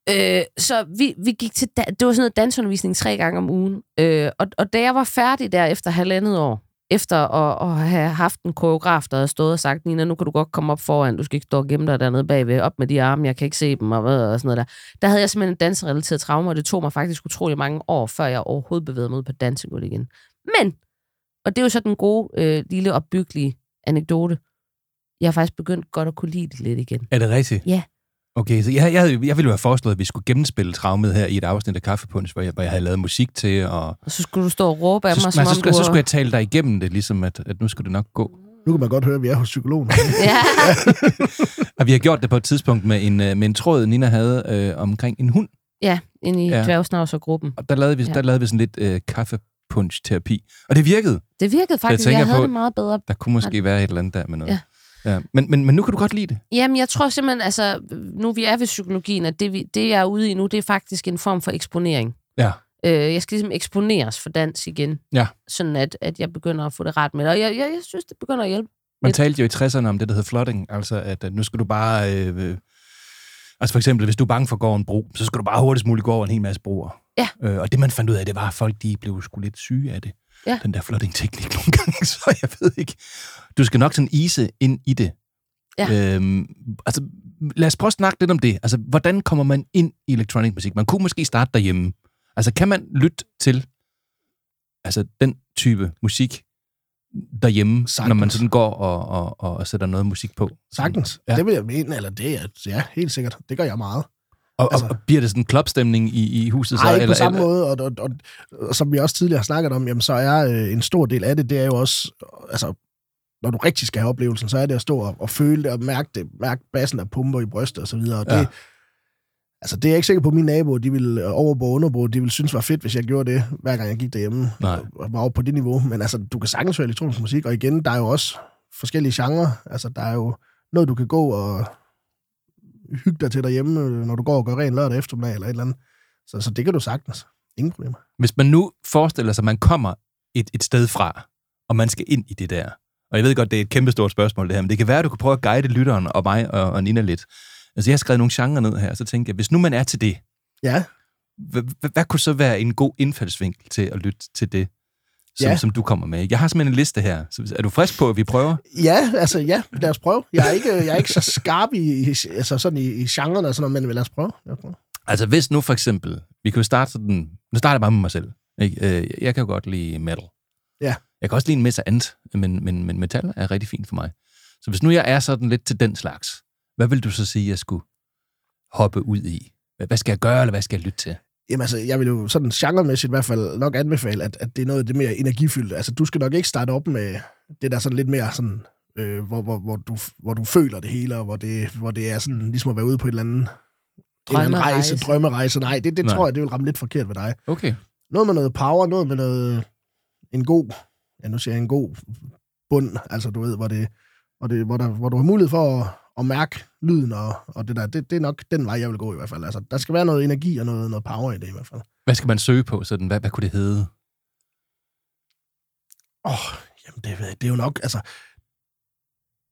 Øh, så vi, vi gik til, da- det var sådan noget dansundervisning tre gange om ugen. Øh, og, og da jeg var færdig der efter halvandet år, efter at, at have haft en koreograf, der havde stået og sagt, Nina, nu kan du godt komme op foran, du skal ikke stå og gemme dig dernede bagved, op med de arme, jeg kan ikke se dem, og, hvad, og sådan noget der. Der havde jeg simpelthen en danserelateret traume, og det tog mig faktisk utrolig mange år, før jeg overhovedet bevægede mig ud på dansegulvet igen. Men, og det er jo så den gode, øh, lille opbyggelige anekdote, jeg har faktisk begyndt godt at kunne lide det lidt igen. Er det rigtigt? Ja. Okay, så jeg, jeg, jeg ville jo have foreslået, at vi skulle gennemspille traumet her i et afsnit af Kaffepunch, hvor jeg, hvor jeg havde lavet musik til, og Og så skulle du stå og råbe af så, mig, som så, om skulle, du... så skulle jeg tale dig igennem det, ligesom at, at nu skulle det nok gå. Nu kan man godt høre, at vi er hos psykologen. Ja, Og vi har gjort det på et tidspunkt med en, øh, med en tråd, Nina havde øh, omkring en hund, ja inde i Ja. dværgsnavsergruppen. og der lavede vi, Ja. der lavede vi sådan lidt øh, kaffepunch-terapi. Og det virkede. Det virkede faktisk, jeg, jeg havde på- det meget bedre. Der kunne måske være et eller andet der med noget. Ja. Ja. Men, men, men nu kan du godt lide det. Jamen, jeg tror simpelthen, altså, nu vi er ved psykologien, at det, vi, det jeg er ude i nu, det er faktisk en form for eksponering. Ja. Øh, jeg skal ligesom eksponeres for dans igen. Ja. Sådan at, at jeg begynder at få det ret med det. Og jeg, jeg, jeg synes, det begynder at hjælpe. Man Lidt. talte jo i 60'erne om det, der hed flooding, altså at, at nu skal du bare... Øh, altså for eksempel, hvis du er bange for at gå over en bro, så skal du bare hurtigst muligt gå over en hel masse broer. Ja. Øh, og det, man fandt ud af, det var, at folk de blev sgu lidt syge af det. Ja. Den der flooding-teknik nogle gange, så jeg ved ikke. Du skal nok sådan ise ind i det. Ja. Øhm, altså, lad os prøve at snakke lidt om det. Altså, hvordan kommer man ind i elektronik musik? Man kunne måske starte derhjemme. Altså, kan man lytte til altså, den type musik derhjemme, Sagtens. når man sådan går og, og, og, og sætter noget musik på? Sagtens. Ja. Det vil jeg mene, eller det er, ja, helt sikkert. Det gør jeg meget. Og, altså, og bliver det sådan en klubstemning i, i huset? så, Nej, ikke eller, på samme eller, måde, og, og, og, og som vi også tidligere har snakket om, jamen, så er øh, en stor del af det, det er jo også, altså, når du rigtig skal have oplevelsen, så er det at stå og, og føle det, og mærke det, mærke bassen af pumper i brystet og så videre, og det, Ja. Altså, det er jeg ikke sikker på, at mine naboer, de vil øh, overbo og underbo, de vil synes var fedt, hvis jeg gjorde det, hver gang jeg gik derhjemme, Nej. og- var på det niveau, men altså, du kan sagtens høre elektronisk musik, og igen, der er jo også forskellige genrer, altså, der er jo noget, du kan gå og hygge dig til derhjemme, øh, når du går og gør ren lørdag eftermiddag, eller et eller andet, så, så det kan du sagtens. Ingen problemer. Hvis man nu forestiller sig, at man kommer et, et sted fra, og man skal ind i det der. Og jeg ved godt, det er et kæmpestort spørgsmål, det her, men det kan være, at du kan prøve at guide lytteren og mig og, og Nina lidt. Altså, jeg har skrevet nogle genrer ned her, og så tænker jeg, hvis nu man er til det, Ja, hvad, kunne så være en god indfaldsvinkel til at lytte til det, som, Ja. som du kommer med? Jeg har simpelthen en liste her. Så er du frisk på, at vi prøver? ja altså ja, lad os prøve. Jeg er ikke, jeg er ikke så skarp i, altså sådan i, i genren og sådan noget, men lad os prøve. Lad os prøve. Altså, hvis nu for eksempel, vi kan jo starte sådan, nu starter jeg bare med mig selv. Ikke? Øh, Jeg kan jo godt lide metal. Ja. Jeg kan også lide en masse andet, men, men, men metal er rigtig fint for mig. Så hvis nu jeg er sådan lidt til den slags, hvad vil du så sige, jeg skulle hoppe ud i? Hvad- skal jeg gøre, eller hvad skal jeg lytte til? Jamen altså, jeg vil jo sådan genremæssigt i hvert fald nok anbefale, at, at det er noget af det mere energifyldt. Altså, du skal nok ikke starte op med det der sådan lidt mere sådan, øh, hvor, hvor, hvor, du, hvor du føler det hele, og hvor det, hvor det er sådan ligesom at være ude på et eller andet en eller anden rejse, Drømmerejse. drømmerejse. Nej, det, det Nej. tror jeg, det vil ramme lidt forkert ved dig. Okay. Noget med noget power, noget med noget, en god, ja nu siger jeg en god bund, altså du ved, hvor, det, hvor, det, hvor, der, hvor du har mulighed for at, at mærke lyden og, og det der. Det, det er nok den vej, jeg vil gå i hvert fald. Altså, der skal være noget energi og noget, noget power i det i hvert fald. Hvad skal man søge på? Sådan, hvad, hvad kunne det hedde? Åh, oh, jamen det, ved jeg- det er jo nok, altså...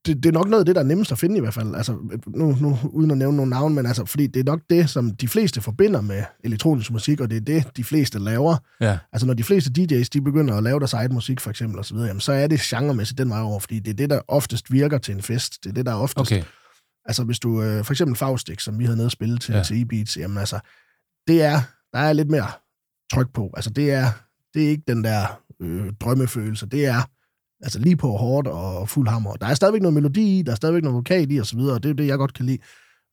Det, det er nok noget af det, der er nemmest at finde i hvert fald. Altså, nu, nu uden at nævne nogle navn, men altså, fordi det er nok det, som de fleste forbinder med elektronisk musik, og det er det, de fleste laver. Ja. Altså, når de fleste DJ's, de begynder at lave deres eget musik, for eksempel, og så videre, jamen, så er det genremæssigt den vej over, fordi det er det, der oftest virker til en fest. Det er det, der oftest... Okay. Altså, hvis du... Øh, for eksempel Faustix, som vi havde nede at spille til, ja. til E-Beats, jamen altså, det er... Der er lidt mere tryk på. Altså, det er, det er ikke den der øh, drømmefølelse. Det er altså lige på hårdt og fuld hammer. Der er stadigvæk noget melodi i, der er stadigvæk noget vokal i, og så videre, og det er det, jeg godt kan lide.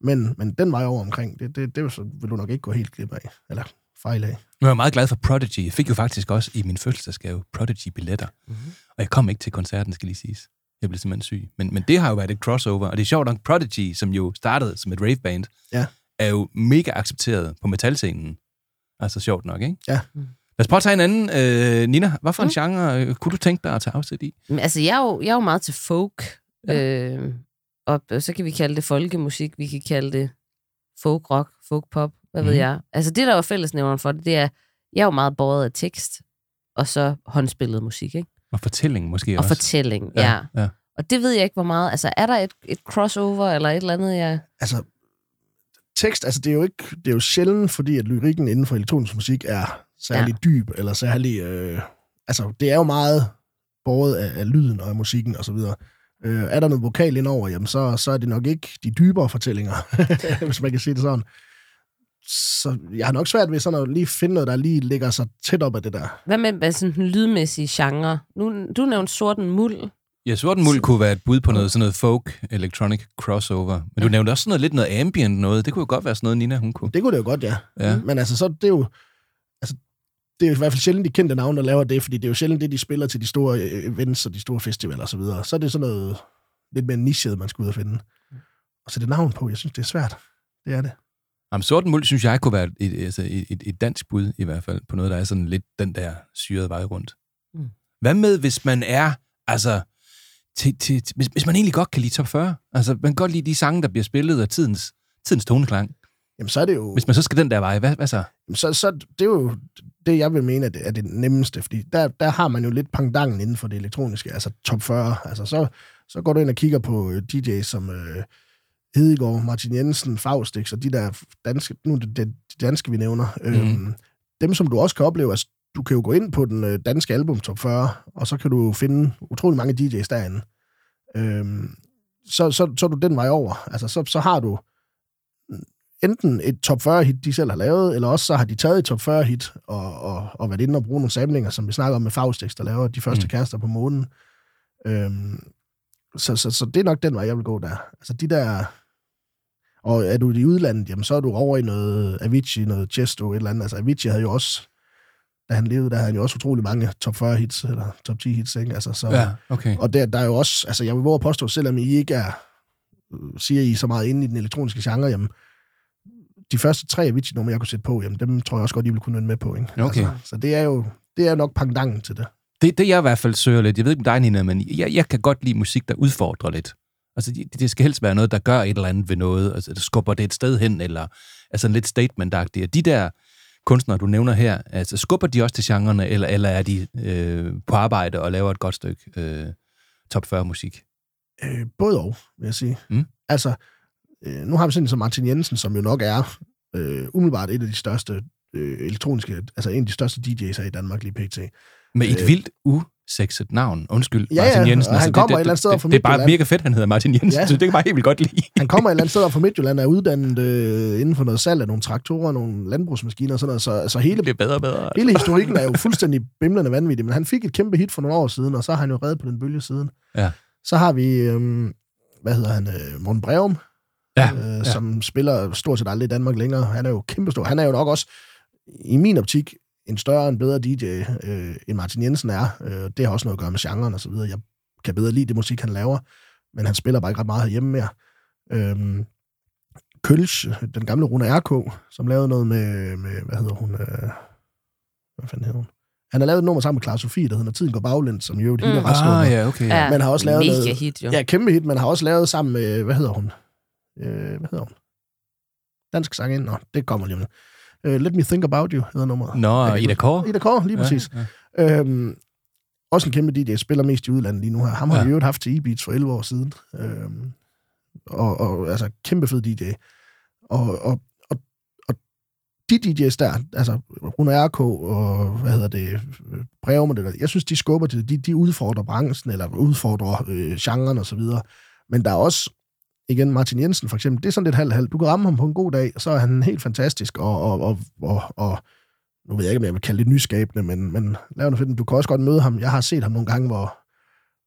Men, men den vej over omkring, det, det, det vil du nok ikke gå helt glip af. Eller fejl af. Nu er jeg meget glad for Prodigy. Jeg fik jo faktisk også i min fødselsdagsgave Prodigy-billetter. Mm-hmm. Og jeg kom ikke til koncerten, skal lige siges. Jeg blev simpelthen syg. Men, men det har jo været et crossover. Og det er sjovt nok, Prodigy, som jo startede som et raveband, Ja. er jo mega accepteret på metalscenen. Altså sjovt nok, ikke? Ja. Lad os prøve at tage en anden. Øh, Nina, hvad for en genre øh, kunne du tænke dig at tage afsæt i? Men altså, jeg er jo, jeg er jo meget til folk. Ja. Øh, og så kan vi kalde det folkemusik, vi kan kalde det folk rock, folk pop, hvad mm. ved Mhm. jeg. Altså det, der var fællesnævneren for det, det er, jeg er jo meget båret af tekst, og så håndspillet musik, ikke? Og fortælling måske Og også. fortælling, ja. ja. ja. Og det ved jeg ikke, hvor meget. Altså, er der et, et crossover eller et eller andet, jeg... Altså, tekst, altså det er jo ikke, det er jo sjældent, fordi at lyrikken inden for elektronisk musik er særlig ja. dyb, eller særlig, øh, altså det er jo meget båret af, af lyden og af musikken og så videre. Øh, er der noget vokal indover, jamen så, så er det nok ikke de dybere fortællinger, hvis man kan sige det sådan. Så jeg har nok svært ved sådan at lige finde noget, der lige ligger så tæt op af det der. Hvad med, med sådan den lydmæssige genre? Nu, du nævnte Sorten Muld. Ja, Sorten Muld kunne være et bud på noget, sådan noget folk, electronic crossover. Men du nævnte også sådan noget, lidt noget ambient noget. Det kunne jo godt være sådan noget, Nina, hun kunne. Det kunne det jo godt, ja. Ja. Men altså, så det er jo... Det er jo i hvert fald sjældent de kendte navne, der laver det, fordi det er jo sjældent det, de spiller til de store øh, events og de store festivaler og så videre. Så er det sådan noget lidt mere nichet, man skal ud og finde. Og sætte navn på, jeg synes, det er svært. Det er det. Jamen, Sorten Muld, synes jeg, kunne være et, altså et, et, et dansk bud, i hvert fald, på noget, der er sådan lidt den der syrede vej rundt. Mm. Hvad med, hvis man er, altså, til, til, til, hvis, hvis man egentlig godt kan lide top 40? Altså, man kan godt lide de sange, der bliver spillet af tidens, tidens toneklang. Jamen, så er det jo... Hvis man så skal den der vej, hvad, hvad så? Så, så det er jo det, jeg vil mene, er det, er det nemmeste, fordi der, der har man jo lidt pangdangen inden for det elektroniske, altså top 40. Altså, så, så går du ind og kigger på øh, DJ's som øh, Hedegaard, Martin Jensen, Faustix og de der danske, nu det det de danske, vi nævner. Mm. Øhm, dem, som du også kan opleve, altså, du kan jo gå ind på den øh, danske album top 40, og så kan du finde utrolig mange DJ's derinde. Øhm, så, så, så er du den vej over. Altså, så, så har du enten et top 40 hit, de selv har lavet, eller også så har de taget et top 40 hit og, og, og været inde og bruge nogle samlinger, som vi snakker om med Faustix, der laver de første mm. kærester på månen. Øhm, så, så, så det er nok den vej, jeg vil gå der. Altså de der... Og er du i udlandet, jamen så er du over i noget Avicii, noget Chesto, et eller andet. Altså Avicii havde jo også, da han levede, der havde han jo også utrolig mange top 40 hits, eller top 10 hits, ikke? Altså, så, Ja, okay. Og der, der er jo også, altså jeg vil våge at påstå, selvom I ikke er, øh, siger I så meget inde i den elektroniske genre, jamen, de første tre Avicii-numre, jeg kunne sætte på, jamen, dem tror jeg også godt, I vil kunne vinde med på, ikke? Okay. Altså, så det er jo, det er nok pangdangen til det. Det, det jeg i hvert fald søger lidt, jeg ved ikke om dig, Nina, men jeg, jeg kan godt lide musik, der udfordrer lidt. Altså, det, det skal helst være noget, der gør et eller andet ved noget, altså, der skubber det et sted hen, eller altså en lidt statement -agtigt. Og de der kunstnere, du nævner her, altså skubber de også til genrerne, eller, eller er de øh, på arbejde og laver et godt stykke øh, top 40 musik? Øh, både og, vil jeg sige. Mm. Altså, øh, nu har vi sådan som Martin Jensen, som jo nok er øh, umiddelbart et af de største øh, elektroniske, altså en af de største DJ's her i Danmark lige pt. Med et Øh. vildt usexet navn. Undskyld, Ja, Martin ja, Jensen. og han det, kommer det, et eller andet sted fra det, det er bare Midtjylland. mega fedt, han hedder Martin Jensen, Ja. så det kan bare helt vildt godt lide. Han kommer et eller andet sted fra Midtjylland, er uddannet øh, inden for noget salg af nogle traktorer, nogle landbrugsmaskiner og sådan noget, så, så hele, Det bedre og bedre. hele historikken er jo fuldstændig bimlende vanvittig, men han fik et kæmpe hit for nogle år siden, og så har han jo reddet på den bølge siden. Ja. Så har vi, øh, hvad hedder han, øh, Morten Breum, Ja, øh, ja. som spiller stort set aldrig i Danmark længere. Han er jo kæmpestor. Han er jo nok også, i min optik, en større og en bedre DJ, øh, end Martin Jensen er. Øh, det har også noget at gøre med genren og så videre. Jeg kan bedre lide det musik, han laver, men han spiller bare ikke ret meget herhjemme mere. Øh, Kølsch, den gamle Rune RK, som lavede noget med, med hvad hedder hun, øh, hvad fanden hedder hun? Han har lavet et nummer sammen med Clara Sofie, der hedder Når tiden går baglæns, som jo er et Mm. mm. retsnummer. Ah, ja, okay. Ja, Men har også lavet mega noget- hit, jo. Ja, kæmpe hit, men har også lavet sammen med, hvad hedder hun? Øh, hvad hedder hun? Dansk sang ind. Nå, det kommer lige med. Uh, Let Me Think About You hedder nummeret. Nå, kan Ida Kåre? Ida Kåre, lige præcis. Ja, Ja. Øhm, også en kæmpe DJ, spiller mest i udlandet lige nu her. Ham har Ja. vi jo haft til E-Beats for 11 år siden. Øhm, og, og altså, kæmpe fed DJ. Og, og, og, og de DJ's der, altså Rune RK og, hvad hedder det, Breum det der, jeg synes, de skubber til det. De, de udfordrer branchen, eller udfordrer øh, genren og så videre. Men der er også, igen, Martin Jensen for eksempel, det er sådan lidt halv-halv. Du kan ramme ham på en god dag, så er han helt fantastisk, og, og, og, og, og nu ved jeg ikke, om jeg vil kalde det nyskabende, men, men lav noget. Du kan også godt møde ham. Jeg har set ham nogle gange, hvor,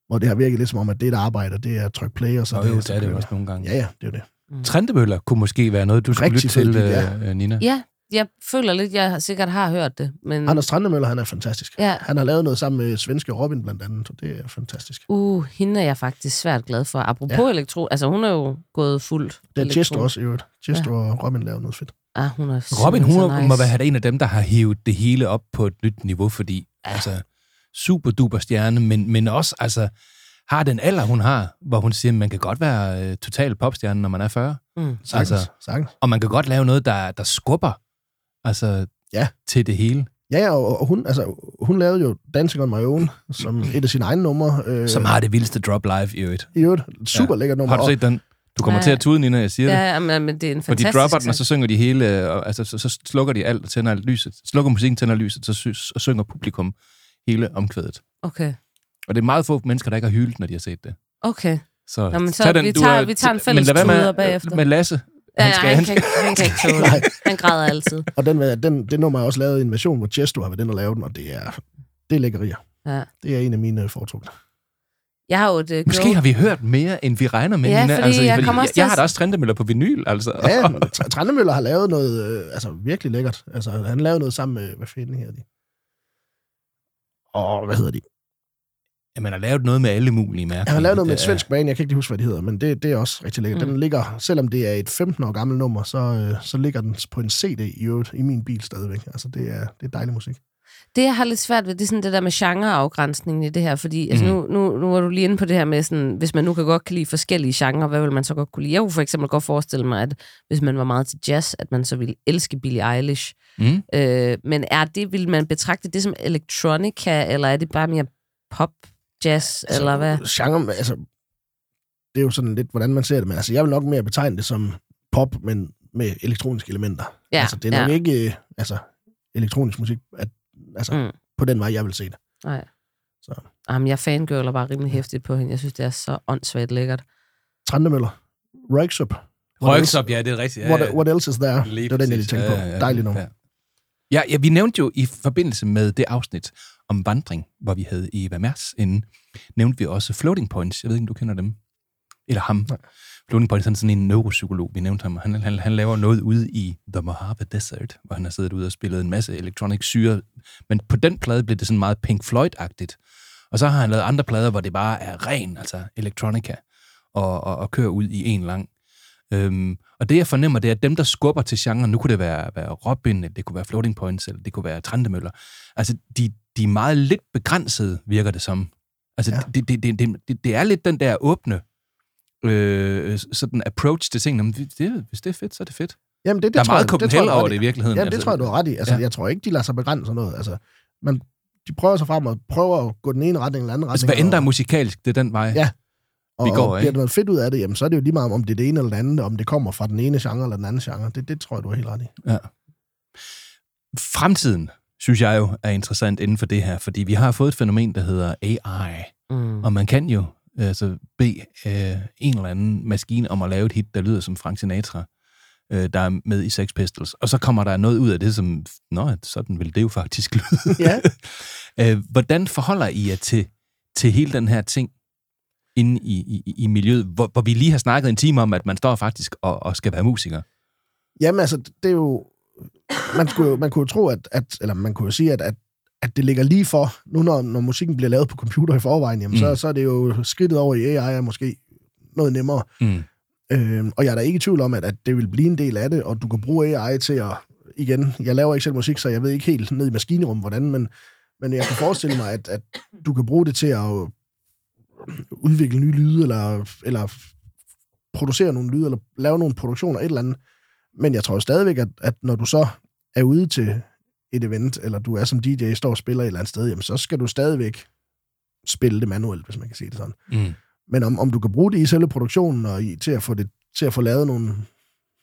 hvor det har virket lidt som om, at det, der arbejder, det er at trykke play, og så Nå, jo, det er det jo også nogle gange. Ja, ja, det er det. Trendemøller kunne måske være noget, du skulle Rigtig lytte til, ja. øh, Nina. Ja, jeg føler lidt, jeg sikkert har hørt det. Men, Anders Strandemøller, han er fantastisk. Ja. Han har lavet noget sammen med svenske Robin blandt andet, så det er fantastisk. uh, hende er jeg faktisk svært glad for. Apropos Ja. ja. elektro, altså hun er jo gået fuldt. Det er. Chesto også i øvrigt. Chesto og Robin laver noget fedt. Ah, hun er Robin, hun så må nice. være en af dem, der har hævet det hele op på et nyt niveau, fordi ja. altså, super duper stjerne, men, men også altså, har den alder, hun har, hvor hun siger, at man kan godt være øh, total popstjerne, når man er 40. Mm. Sagtens, Altså- sagtens. Og man kan godt lave noget, der, der skubber altså, Ja. til det hele. Ja, ja, og og hun, altså, hun lavede jo Dancing on My Own, som et af sine egne numre. Øh, Som har det vildeste drop live i øvrigt. I øvrigt, super ja. lækkert nummer. Har du set den? Du kommer Ja. til at tude, Nina, jeg siger det. Ja, men, men det er en For de fantastisk dropper den, og så synger de hele, og, altså, så, så slukker de alt og tænder lyset. Slukker musikken, tænder lyset, så sy- og synger publikum hele omkvædet. Okay, Og det er meget få mennesker, der ikke har hyldt, når de har set det. okay. Så, Nå, men så tag vi du tager- er- vi tager en men fælles lad være med- tuder bagefter. Med Lasse. Ja, Han skal, han, han kan, ikke- han kan ikke tåle det. Han græder altid. Og den, den, det nummer er også lavet i en version, hvor Chesto har været den og lavet den, og det er, det er lækkerier. Ja. Det er en af mine foretrukne. Jeg har jo et uh, Måske har vi hørt mere, end vi regner med, Ja, Nina. fordi altså, jeg fordi jeg, jeg har da også trendemøller på vinyl, altså. Ja, Tr- Trandemøller har lavet noget øh, altså, virkelig lækkert. Altså, han lavede noget sammen med, hvad fanden hedder de? Og hvad hedder de? Ja, man har lavet noget med alle mulige mærker. Han har lavet noget med et svensk band, jeg kan ikke lige huske, hvad det hedder, men det, det er også rigtig lækkert. Mm. Den ligger, selvom det er et 15 år gammelt nummer, så, øh, så ligger den på en CD i øvrigt i min bil stadigvæk. Altså, det er, det er dejlig musik. Det, jeg har lidt svært ved, det er sådan det der med genreafgrænsningen i det her, fordi altså, Mhm. nu, nu, nu er du lige inde på det her med, sådan, hvis man nu kan godt kan lide forskellige genrer, hvad vil man så godt kunne lide? Jeg kunne for eksempel godt forestille mig, at hvis man var meget til jazz, at man så ville elske Billie Eilish. Mm. Øh, men er det, vil man betragte det som electronica, eller er det bare mere pop, jazz, altså, eller hvad? Genre, altså, det er jo sådan lidt, hvordan man ser det, men altså, jeg vil nok mere betegne det som pop, men med elektroniske elementer. Ja, altså, det er nok ja. ikke øh, altså, elektronisk musik, at, altså, Mm. på den vej, jeg vil se det. Nej. Så. Jamen, jeg fangirler bare rimelig hæftigt på hende. Jeg synes, det er så åndssvagt lækkert. Trandemøller. Røyksup. Røyksup, ja, det er rigtigt. Ja, What, ja. what else is there? Lige det var den, jeg lige tænkte på. Ja, ja, ja. Dejlig nummer. Ja. Ja, ja, vi nævnte jo i forbindelse med det afsnit om vandring, hvor vi havde Eva Mers inden, nævnte vi også floating points. Jeg ved ikke, om du kender dem. Eller ham. Nej. Floating points er sådan en neuropsykolog, vi nævnte ham. Han, han, han laver noget ude i The Mojave Desert, hvor han har siddet ude og spillet en masse electronic syre. Men på den plade blev det sådan meget Pink Floyd-agtigt. Og så har han lavet andre plader, hvor det bare er ren, altså electronica, og, og, og kører ud i en lang. Øhm, og det, jeg fornemmer, det er, at dem, der skubber til genren, nu kunne det være, være Robin, eller det kunne være Floating Points, eller det kunne være Trandemøller, altså, de, de er meget lidt begrænsede, virker det som. Altså, Ja. det, det, det, det, det er lidt den der åbne øh, sådan approach til tingene. Men det, det, hvis det er fedt, så er det fedt. Jamen, det, det Der er tror meget det Copenhagen over det i virkeligheden. Jamen, det Altså, tror jeg, du har ret i. Altså, ja. jeg tror ikke, de lader sig begrænse noget. Altså, men de prøver sig frem og prøver at gå den ene retning eller anden retning. Altså, hvad end der er musikalsk, det er den vej. Ja. og, vi går, og bliver der noget fedt ud af det, jamen, så er det jo lige meget, om det er det ene eller det andet, om det kommer fra den ene genre eller den anden genre. Det, det tror jeg, du har helt ret i. Ja. Fremtiden, synes jeg jo, er interessant inden for det her, fordi vi har fået et fænomen, der hedder AI, Mm. og man kan jo altså, bede øh, en eller anden maskine om at lave et hit, der lyder som Frank Sinatra, øh, der er med i Sex Pistols, og så kommer der noget ud af det, som, nå, sådan vil det jo faktisk lyde. Ja. øh, hvordan forholder I jer til, til hele den her ting inde i, i, i miljøet, hvor, hvor vi lige har snakket en time om, at man står faktisk og, og skal være musiker? Jamen altså, det er jo... Man, skulle jo, man kunne jo tro, at, at... Eller man kunne jo sige, at, at, at det ligger lige for, nu når, når musikken bliver lavet på computer i forvejen, jamen, Mm. så, så er det jo skridtet over i AI er måske noget nemmere. Mm. Øh, og jeg er da ikke i tvivl om, at, at det vil blive en del af det, og du kan bruge AI til at... Igen, jeg laver ikke selv musik, så jeg ved ikke helt ned i maskinrummet, hvordan, men, men jeg kan forestille mig, at, at du kan bruge det til at udvikle nye lyde, eller, eller producere nogle lyde, eller lave nogle produktioner, et eller andet. Men jeg tror stadigvæk, at, at når du så er ude til et event, eller du er som DJ, står og spiller et eller andet sted, jamen så skal du stadigvæk spille det manuelt, hvis man kan sige det sådan. Mm. Men om, om du kan bruge det i selve produktionen, og i, til, at få det, til at få lavet nogle,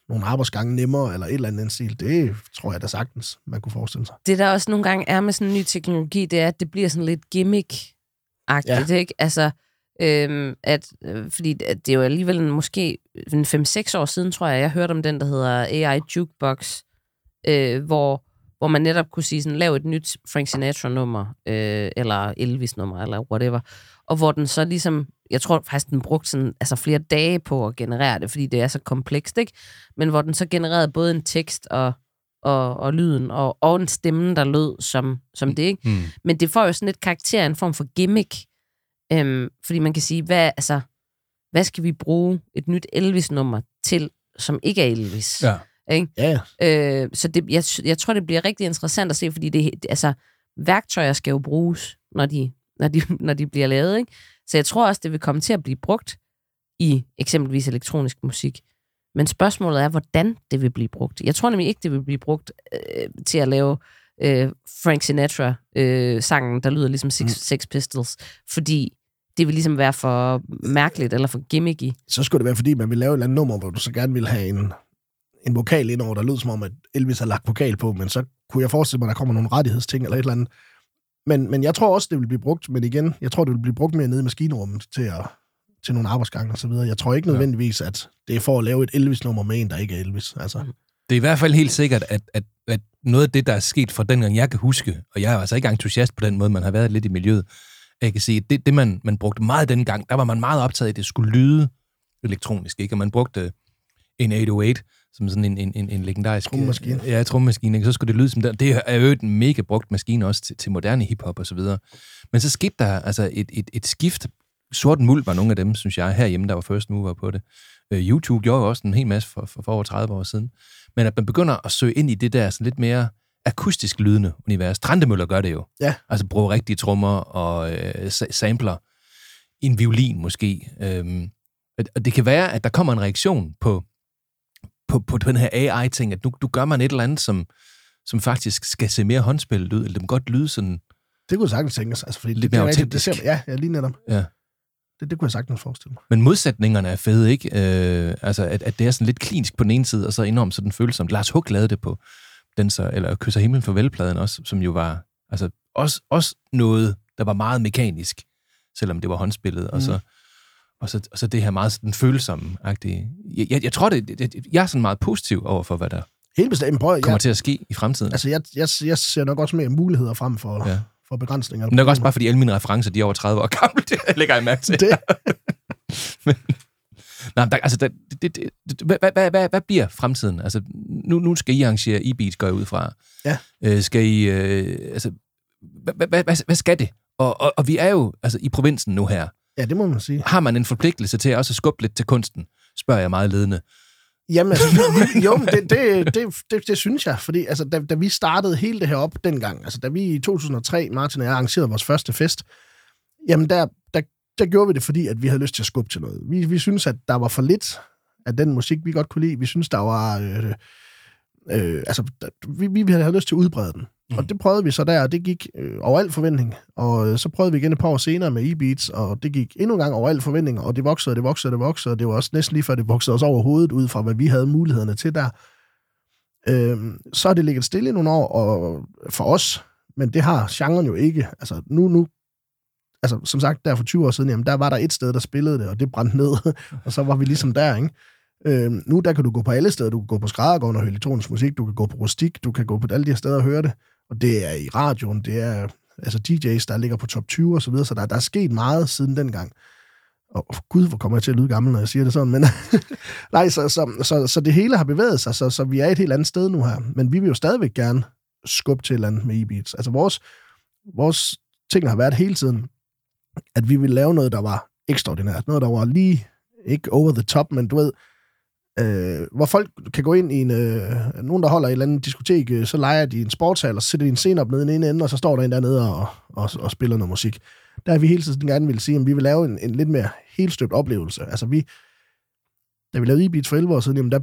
nogle arbejdsgange nemmere, eller et eller andet stil, det tror jeg da sagtens, man kunne forestille sig. Det der også nogle gange er med sådan en ny teknologi, det er, at det bliver sådan lidt gimmick-agtigt, ja. ikke? Altså, øhm, at, øh, fordi at det er jo alligevel en, måske en 5-6 år siden, tror jeg, jeg hørte om den, der hedder AI Jukebox, øh, hvor, hvor man netop kunne sige sådan, lav et nyt Frank Sinatra-nummer, øh, eller Elvis-nummer, eller whatever, og hvor den så ligesom, jeg tror faktisk, den brugte sådan, altså flere dage på at generere det, fordi det er så komplekst, ikke? Men hvor den så genererede både en tekst og, og, og lyden, og, og en stemme, der lød som, som det, ikke? Mm. Men det får jo sådan lidt karakter en form for gimmick. Øhm, fordi man kan sige, hvad, altså, hvad skal vi bruge et nyt Elvis-nummer til, som ikke er Elvis? Ja. Ikke? Ja, Øh, så det, jeg, jeg tror, det bliver rigtig interessant at se, fordi det, altså, værktøjer skal jo bruges, når de, når, de, når de bliver lavet. Ikke? Så jeg tror også, det vil komme til at blive brugt i eksempelvis elektronisk musik. Men spørgsmålet er, hvordan det vil blive brugt. Jeg tror nemlig ikke, det vil blive brugt øh, til at lave øh, Frank Sinatra-sangen, der lyder ligesom Six, Mm. Sex Pistols, fordi det vil ligesom være for mærkeligt eller for gimmicky. så skulle det være, fordi man vil lave et eller andet nummer, hvor du så gerne vil have en, en vokal ind over, der lyder som om, at Elvis har lagt vokal på, men så kunne jeg forestille mig, at der kommer nogle rettighedsting eller et eller andet. Men, men jeg tror også, det vil blive brugt, men igen, jeg tror, det vil blive brugt mere nede i maskinrummet til, at, til nogle arbejdsgange og så videre. Jeg tror ikke nødvendigvis, at det er for at lave et Elvis-nummer med en, der ikke er Elvis. Altså, Det er i hvert fald helt sikkert, at, at, at noget af det, der er sket fra dengang, jeg kan huske, og jeg er altså ikke entusiast på den måde, man har været lidt i miljøet, jeg kan sige, at det, det man, man brugte meget dengang, der var man meget optaget af, at det skulle lyde elektronisk, ikke? Og man brugte en 808, som sådan en, en, en, en legendarisk... Trommemaskine. Ja, trommemaskine, ikke? Så skulle det lyde som der. Det er jo en mega brugt maskine også til, til moderne hiphop og så videre. Men så skete der altså et, et, et skift. Sorten Muld var nogle af dem, synes jeg, herhjemme, der var first mover på det. Øh, YouTube gjorde jo også en hel masse for, for, for over 30 år siden. Men at man begynder at søge ind i det der sådan lidt mere akustisk lydende univers. Trandemøller gør det jo. Ja. Altså bruger rigtige trommer og øh, sa- sampler. En violin måske. Øhm, og det kan være, at der kommer en reaktion på, på, på den her AI-ting, at nu, nu gør man et eller andet, som, som faktisk skal se mere håndspillet ud, eller det må godt lyde sådan... det kunne sagtens tænkes. Altså, fordi Lidt det, det, er mere rigtigt, det autentisk. ser, ja, ja, lige netop. Ja. Det, det kunne jeg sagtens forestille mig. Men modsætningerne er fede, ikke? Øh, altså, at, at det er sådan lidt klinisk på den ene side, og så enormt sådan følsomt. Lars Hug lavede det på den så, eller Kysser himlen for velpladen også, som jo var altså, også, også noget, der var meget mekanisk, selvom det var håndspillet, mm. og, så, og, så, og så det her meget sådan følsomme-agtige. Jeg, jeg, jeg tror, det, det, jeg er sådan meget positiv over for, hvad der Helt bestemt. Prøv, kommer jeg, til at ske i fremtiden. altså, jeg, jeg, jeg ser nok også mere muligheder frem for, Ja. for begrænsninger. Men det er også bare, fordi alle mine referencer, de er over 30 år gamle. Det lægger jeg mærke til. Det, Nej, der, altså, der, det, det, det, hvad, hvad, hvad, hvad, bliver fremtiden? Altså, nu, nu skal I arrangere e-beats, går jeg ud fra. Ja. Øh, skal I, øh, altså, hvad, hvad, hvad, hvad, hvad skal det? Og, og, og vi er jo altså, i provinsen nu her. Ja, det må man sige. Har man en forpligtelse til også at skubbe lidt til kunsten? Spørger jeg meget ledende. Jamen, altså, jo, det, det, det, det, det synes jeg, fordi altså, da, da vi startede hele det her op dengang, altså da vi i 2003, Martin og jeg, arrangerede vores første fest, jamen der, der, der gjorde vi det, fordi at vi havde lyst til at skubbe til noget. Vi, vi synes, at der var for lidt af den musik, vi godt kunne lide. Vi synes, der var... Øh, Øh, altså, vi, vi have lyst til at udbrede den. Mm. Og det prøvede vi så der, og det gik øh, over al forventning. Og øh, så prøvede vi igen et par år senere med e-beats, og det gik endnu en gang over al forventning, og det voksede, og det voksede, og det voksede, og det var også næsten lige før det voksede os over hovedet, ud fra hvad vi havde mulighederne til der. Øh, så har det ligget stille i nogle år, og for os, men det har genren jo ikke. Altså, nu, nu altså, som sagt, der for 20 år siden, jamen, der var der et sted, der spillede det, og det brændte ned, og så var vi ligesom der, ikke? Øh, nu der kan du gå på alle steder. Du kan gå på Skræddergården og høre elektronisk musik, du kan gå på Rustik, du kan gå på alle de her steder og høre det. Og det er i radioen, det er altså DJ's, der ligger på top 20 og så videre, så der, der er sket meget siden dengang. Og oh, gud, hvor kommer jeg til at lyde gammel, når jeg siger det sådan, men nej, så, så, så, så, det hele har bevæget sig, så, så vi er et helt andet sted nu her. Men vi vil jo stadigvæk gerne skubbe til et eller andet med e-beats. Altså vores, vores ting har været hele tiden, at vi ville lave noget, der var ekstraordinært. Noget, der var lige, ikke over the top, men du ved, øh, hvor folk kan gå ind i en, øh, nogen, der holder et eller andet diskotek, øh, så leger de en sportshal, og så sætter de en scene op nede i den ene ende, og så står der en dernede og, og, og spiller noget musik. Der har vi hele tiden gerne vil sige, at vi vil lave en, en lidt mere helstøbt oplevelse. Altså vi, da vi lavede e-beats for 11 år siden, jamen der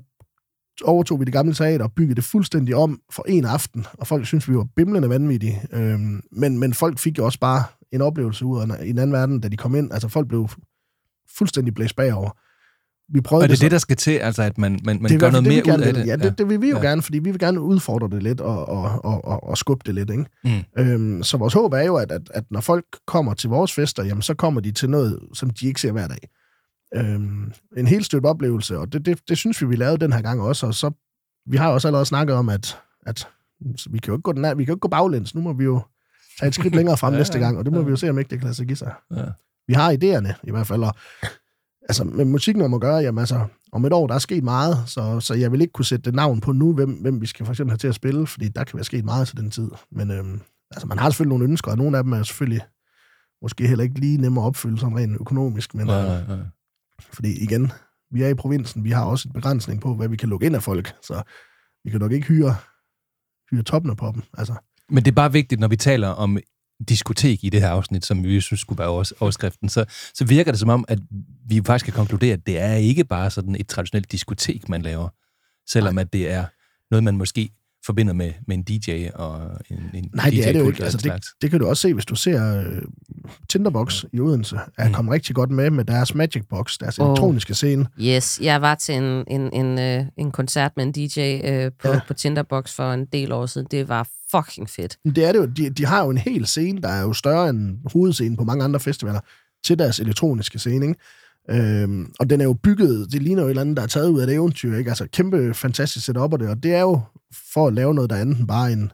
overtog vi det gamle teater og byggede det fuldstændig om for en aften, og folk synes vi var bimlende vanvittige. Øhm, men, men folk fik jo også bare en oplevelse ud af i en anden verden, da de kom ind. Altså folk blev fuldstændig blæst bagover. Vi prøvede Og det er så- det, der skal til, altså at man, man, man det gør noget det, mere ud af vil. det. Ja, det, det vil vi jo Ja. gerne, fordi vi vil gerne udfordre det lidt og, og, og, og, og, skubbe det lidt. Ikke? Mm. Øhm, så vores håb er jo, at, at, at når folk kommer til vores fester, jamen, så kommer de til noget, som de ikke ser hver dag. Øhm, en helt støbt oplevelse, og det, det, det synes vi, vi lavede den her gang også. Og så, vi har også allerede snakket om, at, at vi kan jo ikke gå, den her, vi kan jo ikke gå baglæns. Nu må vi jo tage et skridt længere frem ja, næste gang, og det må ja. vi jo se, om ikke det kan lade sig give sig. Ja. Vi har idéerne i hvert fald, og altså, med musikken om at gøre, jamen altså, om et år, der er sket meget, så, så jeg vil ikke kunne sætte et navn på nu, hvem, hvem vi skal for eksempel have til at spille, fordi der kan være sket meget til den tid. Men øhm, altså, man har selvfølgelig nogle ønsker, og nogle af dem er selvfølgelig måske heller ikke lige nemme at opfylde sådan rent økonomisk, men Nej, øh, nej, nej. fordi igen, vi er i provinsen, vi har også et begrænsning på, hvad vi kan lukke ind af folk, så vi kan nok ikke hyre, hyre toppen på dem. Altså, Men det er bare vigtigt, når vi taler om diskotek i det her afsnit, som vi synes skulle være overs- overskriften, så, så virker det som om, at vi faktisk kan konkludere, at det er ikke bare sådan et traditionelt diskotek, man laver, selvom at det er noget, man måske forbinder med, med en DJ og en, en Nej, det er det jo ikke. Altså, det, det kan du også se, hvis du ser øh, Tinderbox i Odense, er Mm. kommet rigtig godt med med deres Magic Box, deres Åh. elektroniske scene. Yes, jeg var til en, en, en, øh, en koncert med en DJ øh, på, ja. Ja. på Tinderbox for en del år siden. Det var fucking fedt. Det er det jo. De, de har jo en hel scene, der er jo større end hovedscenen på mange andre festivaler, til deres elektroniske scene, ikke? Øhm, og den er jo bygget, det ligner jo et eller andet, der er taget ud af det eventyr, ikke? Altså kæmpe fantastisk setup og det, og det er jo for at lave noget, der er andet end bare en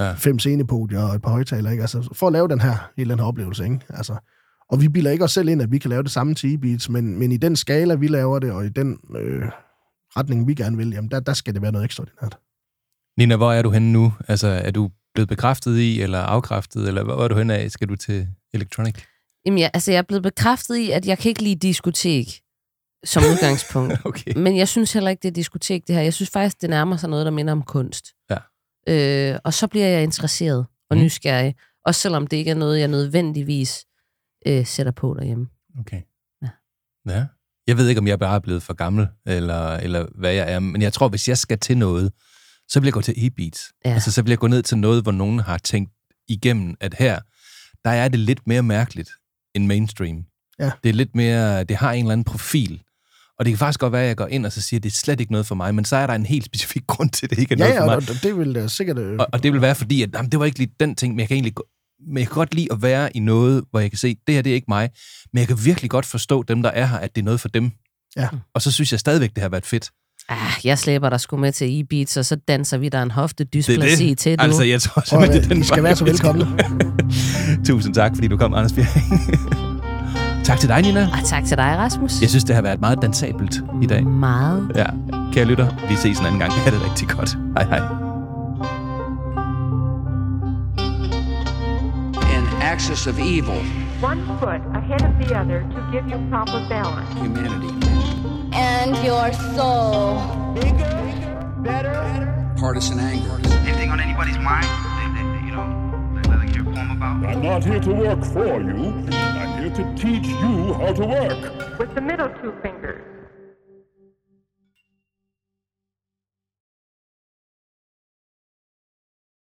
Ja. fem scenepodier og et par højtalere, ikke? Altså for at lave den her, hele den her oplevelse, ikke? Altså, og vi bilder ikke os selv ind, at vi kan lave det samme til e-beats, men, men i den skala, vi laver det, og i den øh, retning, vi gerne vil, jamen der, der skal det være noget ekstraordinært. Nina, hvor er du henne nu? Altså, er du blevet bekræftet i, eller afkræftet, eller hvor er du henne af? Skal du til Electronic? Jamen, ja, altså, jeg er blevet bekræftet i, at jeg kan ikke lide diskotek som udgangspunkt. Okay. Men jeg synes heller ikke, det er diskotek, det her. Jeg synes faktisk, det nærmer sig noget, der minder om kunst. Ja. Øh, og så bliver jeg interesseret og Mm. nysgerrig. Også selvom det ikke er noget, jeg nødvendigvis øh, sætter på derhjemme. Okay. Ja. Ja. Jeg ved ikke, om jeg bare er blevet for gammel, eller, eller hvad jeg er, men jeg tror, hvis jeg skal til noget, så vil jeg gå til e-beats. Ja. Altså, så vil jeg gå ned til noget, hvor nogen har tænkt igennem, at her, der er det lidt mere mærkeligt end mainstream. Ja. Det er lidt mere, det har en eller anden profil. Og det kan faktisk godt være, at jeg går ind og så siger, at det er slet ikke noget for mig, men så er der en helt specifik grund til, at det ikke er Ja, noget ja, for mig. og det- det vil da sikkert... Øh, Og, og det vil være fordi, at jamen, det var ikke lige den ting, men jeg kan egentlig men jeg kan godt lide at være i noget, hvor jeg kan se, det her det er ikke mig, men jeg kan virkelig godt forstå dem, der er her, at det er noget for dem. Ja. Og så synes jeg stadigvæk, det har været fedt. Ah, jeg slæber dig sgu med til e-beats, og så danser vi der en Det er hoftedysplasi det. til, du. Altså, jeg tror simpelthen, at- det er den I skal være så velkomne. Tusind tak, fordi du kom, Anders Bjerg. tak til dig, Nina. Og tak til dig, Rasmus. Jeg synes, det har været meget dansabelt i dag. Meget. Ja, kære lytter, vi ses en anden gang. Ha' det rigtig godt. Hej hej. An axis of evil, One foot ahead of the other to give you proper balance. humanity. And your soul. Partisan anger. Anything on anybody's mind? You know, that I'd like to hear a poem about? I'm not here to work for you. I'm here to teach you how to work. With the middle two fingers.